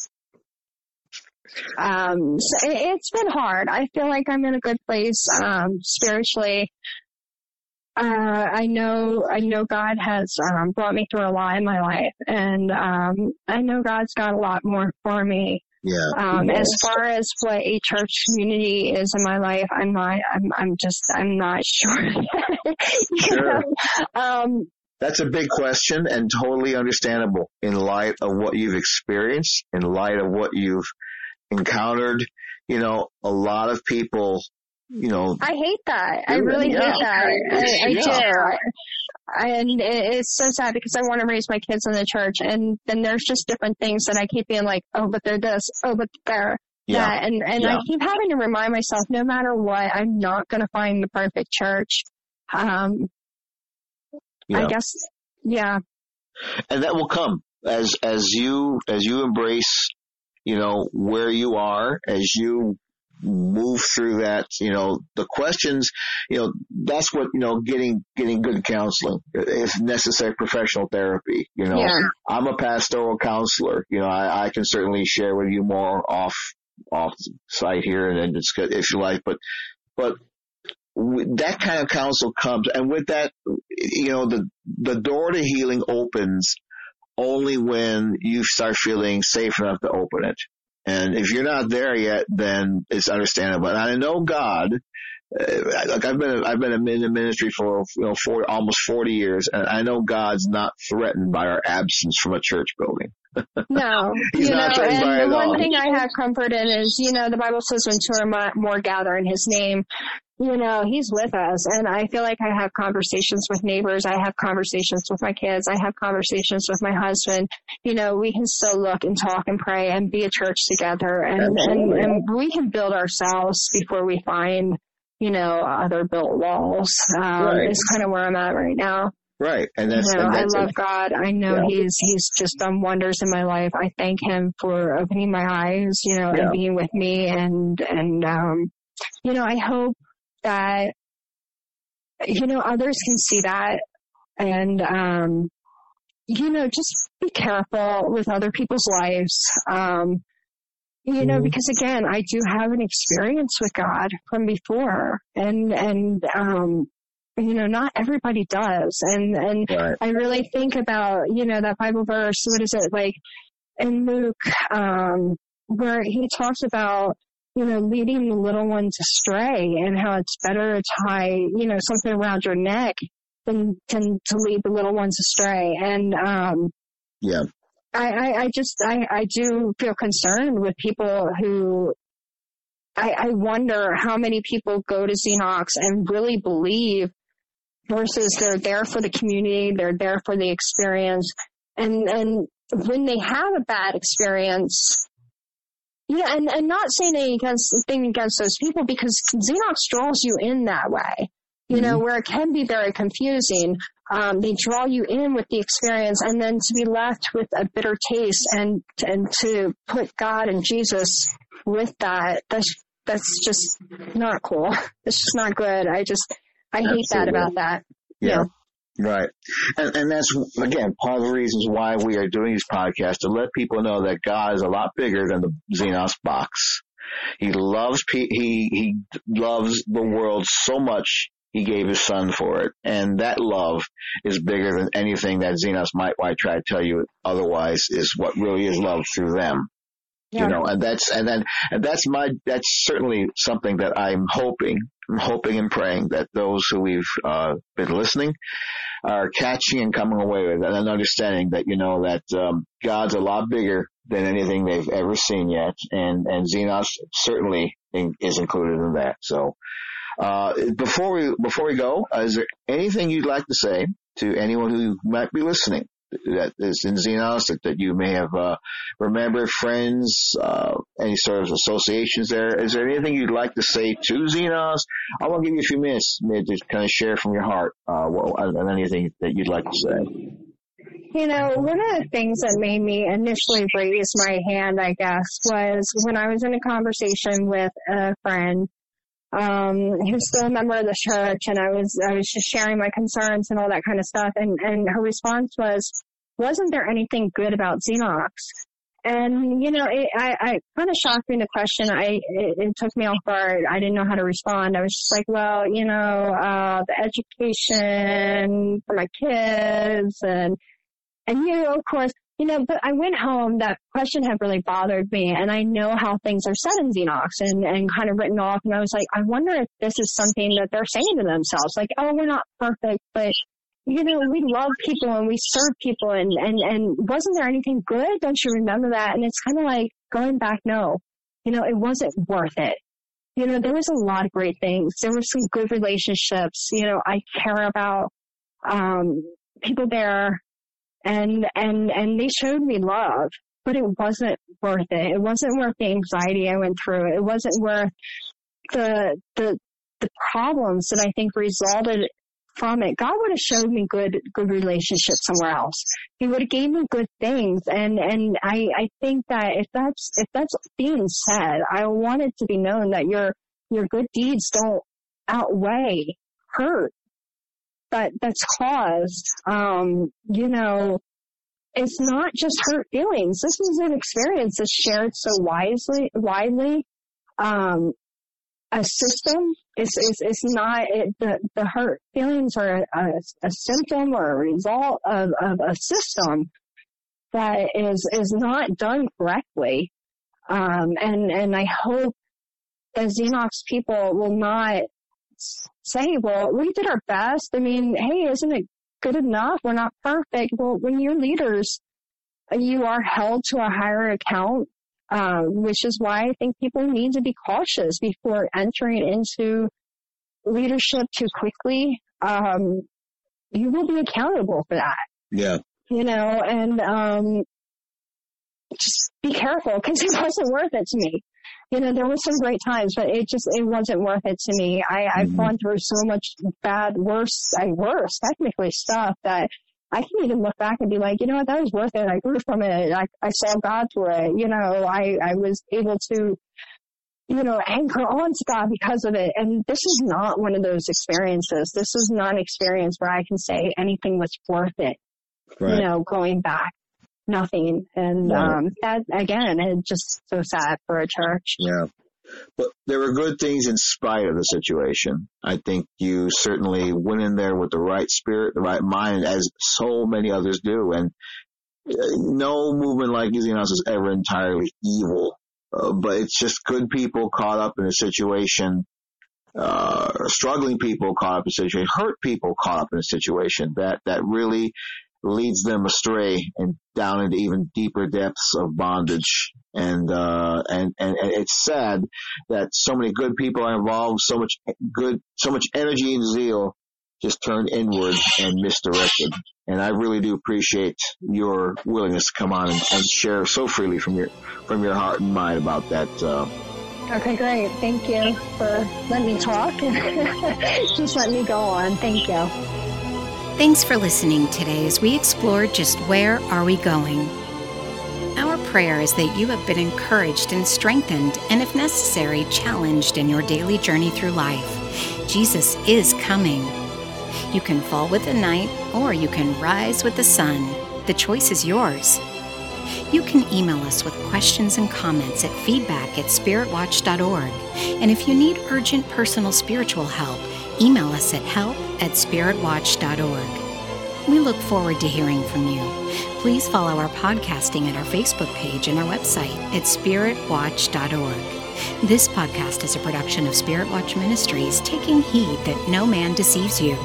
Um, so it, has been hard. I feel like I'm in a good place um, spiritually. Uh, I know, I know God has um, brought me through a lot in my life, and um, I know God's got a lot more for me. Yeah. Um, as far as what a church community is in my life, I'm not. I'm. I'm just. I'm not (laughs) sure. sure. (laughs) Um, That's a big question and totally understandable in light of what you've experienced, in light of what you've encountered. You know, a lot of people you know. I hate that. I really yeah. hate that. I, I yeah. do. And it's so sad because I want to raise my kids in the church and then there's just different things that I keep being like, oh, but they're this, oh, but they're yeah. that. And, and yeah. I keep having to remind myself, no matter what, I'm not going to find the perfect church. Um, yeah. I guess, yeah. And that will come as, as you, as you embrace, you know, where you are, as you move through that, you know, the questions, you know, that's what, you know, getting, getting good counseling, if necessary professional therapy, you know, yeah. I'm a pastoral counselor, you know, I, I can certainly share with you more off, off site here and then good if you like, but, but that kind of counsel comes and with that, you know, the, the door to healing opens only when you start feeling safe enough to open it. And if you're not there yet, then it's understandable. And I know God, uh, like I've been, I've been in the ministry for, you know, for almost 40 years and I know God's not threatened by our absence from a church building. No, (laughs) you know, and the one all. thing I have comfort in is, you know, the Bible says when two or more gather in His name, you know, He's with us, and I feel like I have conversations with neighbors, I have conversations with my kids, I have conversations with my husband. You know, we can still look and talk and pray and be a church together, and and, and we can build ourselves before we find, you know, other built walls. Um, Right. Is kind of where I'm at right now. Right, and that's, you know, and I that's love God. I know Yeah. He's He's just done wonders in my life. I thank Him for opening my eyes, you know, Yeah. and being with me, and and um, you know, I hope that you know others can see that, and um, you know, just be careful with other people's lives. Um, you know, Mhm. because again, I do have an experience with God from before, and and um, you know, not everybody does, and and right. I really think about, you know, that Bible verse, what is it, like in Luke, um, where he talks about, you know, leading the little ones astray and how it's better to tie, you know, something around your neck than, than to lead the little ones astray. And, um, Yeah. I, I, I just, I, I do feel concerned with people who, I, I wonder how many people go to Xenos and really believe versus they're there for the community, they're there for the experience. And, and when they have a bad experience, yeah, and, and not saying anything against, thing against those people because Xenos draws you in that way. You know, where it can be very confusing. Um, they draw you in with the experience and then to be left with a bitter taste and, and to put God and Jesus with that, that's, that's just not cool. (laughs) It's just not good. I just, I hate that about that. Yeah. Right. And, and that's, again, part of the reasons why we are doing these podcasts to let people know that God is a lot bigger than the Xenos box. He loves, he, he loves the world so much he gave his son for it. And that love is bigger than anything that Xenos might, might try to tell you otherwise is what really is love through them. You know, and that's, and then, and that's my, that's certainly something that I'm hoping, I'm hoping and praying that those who we've, uh, been listening are catching and coming away with and understanding that, you know, that, um, God's a lot bigger than anything they've ever seen yet. And, and Xenos certainly in, is included in that. So, uh, before we, before we go, is there anything you'd like to say to anyone who might be listening? That is in Xenos that, that you may have uh, remembered, friends, uh, any sort of associations there. Is there anything you'd like to say to Xenos? I want to give you a few minutes to kind of share from your heart uh, and anything that you'd like to say. You know, one of the things that made me initially raise my hand, I guess, was when I was in a conversation with a friend um, who's still a member of the church, and I was I was just sharing my concerns and all that kind of stuff, and and her response was, "Wasn't there anything good about Xenos?" And you know, it, I, I kind of shocked me the question. I it, it took me off guard. I didn't know how to respond. I was just like, well, you know, uh, the education for my kids, and and you of course, you know, but I went home, that question had really bothered me and I know how things are said in Xenos and, and kind of written off and I was like, I wonder if this is something that they're saying to themselves, like, oh, we're not perfect, but you know, we love people and we serve people and, and, and wasn't there anything good? Don't you remember that? And it's kind of like going back, no, you know, it wasn't worth it. You know, there was a lot of great things. There were some good relationships. You know, I care about, um, people there and and and they showed me love but it wasn't worth it. It wasn't worth the anxiety i went through. It wasn't worth the the the problems that i think resulted from it. God would have showed me good good relationships somewhere else. He would have gave me good things. And and i i think that if that's if that's being said i want it to be known that your your good deeds don't outweigh hurt that that's caused, um, you know, it's not just hurt feelings. This is an experience that's shared so wisely, widely. Um, a system is, is, is not, it, the, the hurt feelings are a, a symptom or a result of, of a system that is, is not done correctly. Um, and, and I hope the Xenos people will not say, well, we did our best. I mean, hey, isn't it good enough? We're not perfect. Well, when you're leaders, you are held to a higher account, uh, which is why I think people need to be cautious before entering into leadership too quickly. Um, you will be accountable for that. Yeah. You know, and um, just be careful because it (laughs) wasn't worth it to me. You know, there were some great times, but it just it wasn't worth it to me. I, I've mm-hmm. gone through so much bad, worse, and worse technically stuff that I can even look back and be like, you know what, that was worth it. I grew from it. I, I saw God through it. You know, I, I was able to, you know, anchor on to God because of it. And this is not one of those experiences. This is not an experience where I can say anything was worth it. Right. You know, going back, nothing. And, um, that again, it's just so sad for a church. Yeah. But there were good things in spite of the situation. I think you certainly went in there with the right spirit, the right mind, as so many others do. And uh, no movement like Easy House is ever entirely evil. Uh, but it's just good people caught up in a situation, uh, struggling people caught up in a situation, hurt people caught up in a situation that, that really leads them astray and down into even deeper depths of bondage. And, uh, and, and, and, it's sad that so many good people are involved, so much good, so much energy and zeal just turned inward and misdirected. And I really do appreciate your willingness to come on and, and share so freely from your, from your heart and mind about that, uh, Okay, great. Thank you for letting me talk. (laughs) Just let me go on. Thank you. Thanks for listening today as we explore just where are we going. Our prayer is that you have been encouraged and strengthened, and if necessary, challenged in your daily journey through life. Jesus is coming. You can fall with the night, or you can rise with the sun. The choice is yours. You can email us with questions and comments at feedback at spiritwatch.org. And if you need urgent personal spiritual help, email us at help at spiritwatch.org. We look forward to hearing from you. Please follow our podcasting at our Facebook page and our website at spiritwatch.org. This podcast is a production of Spirit Watch Ministries, taking heed that no man deceives you.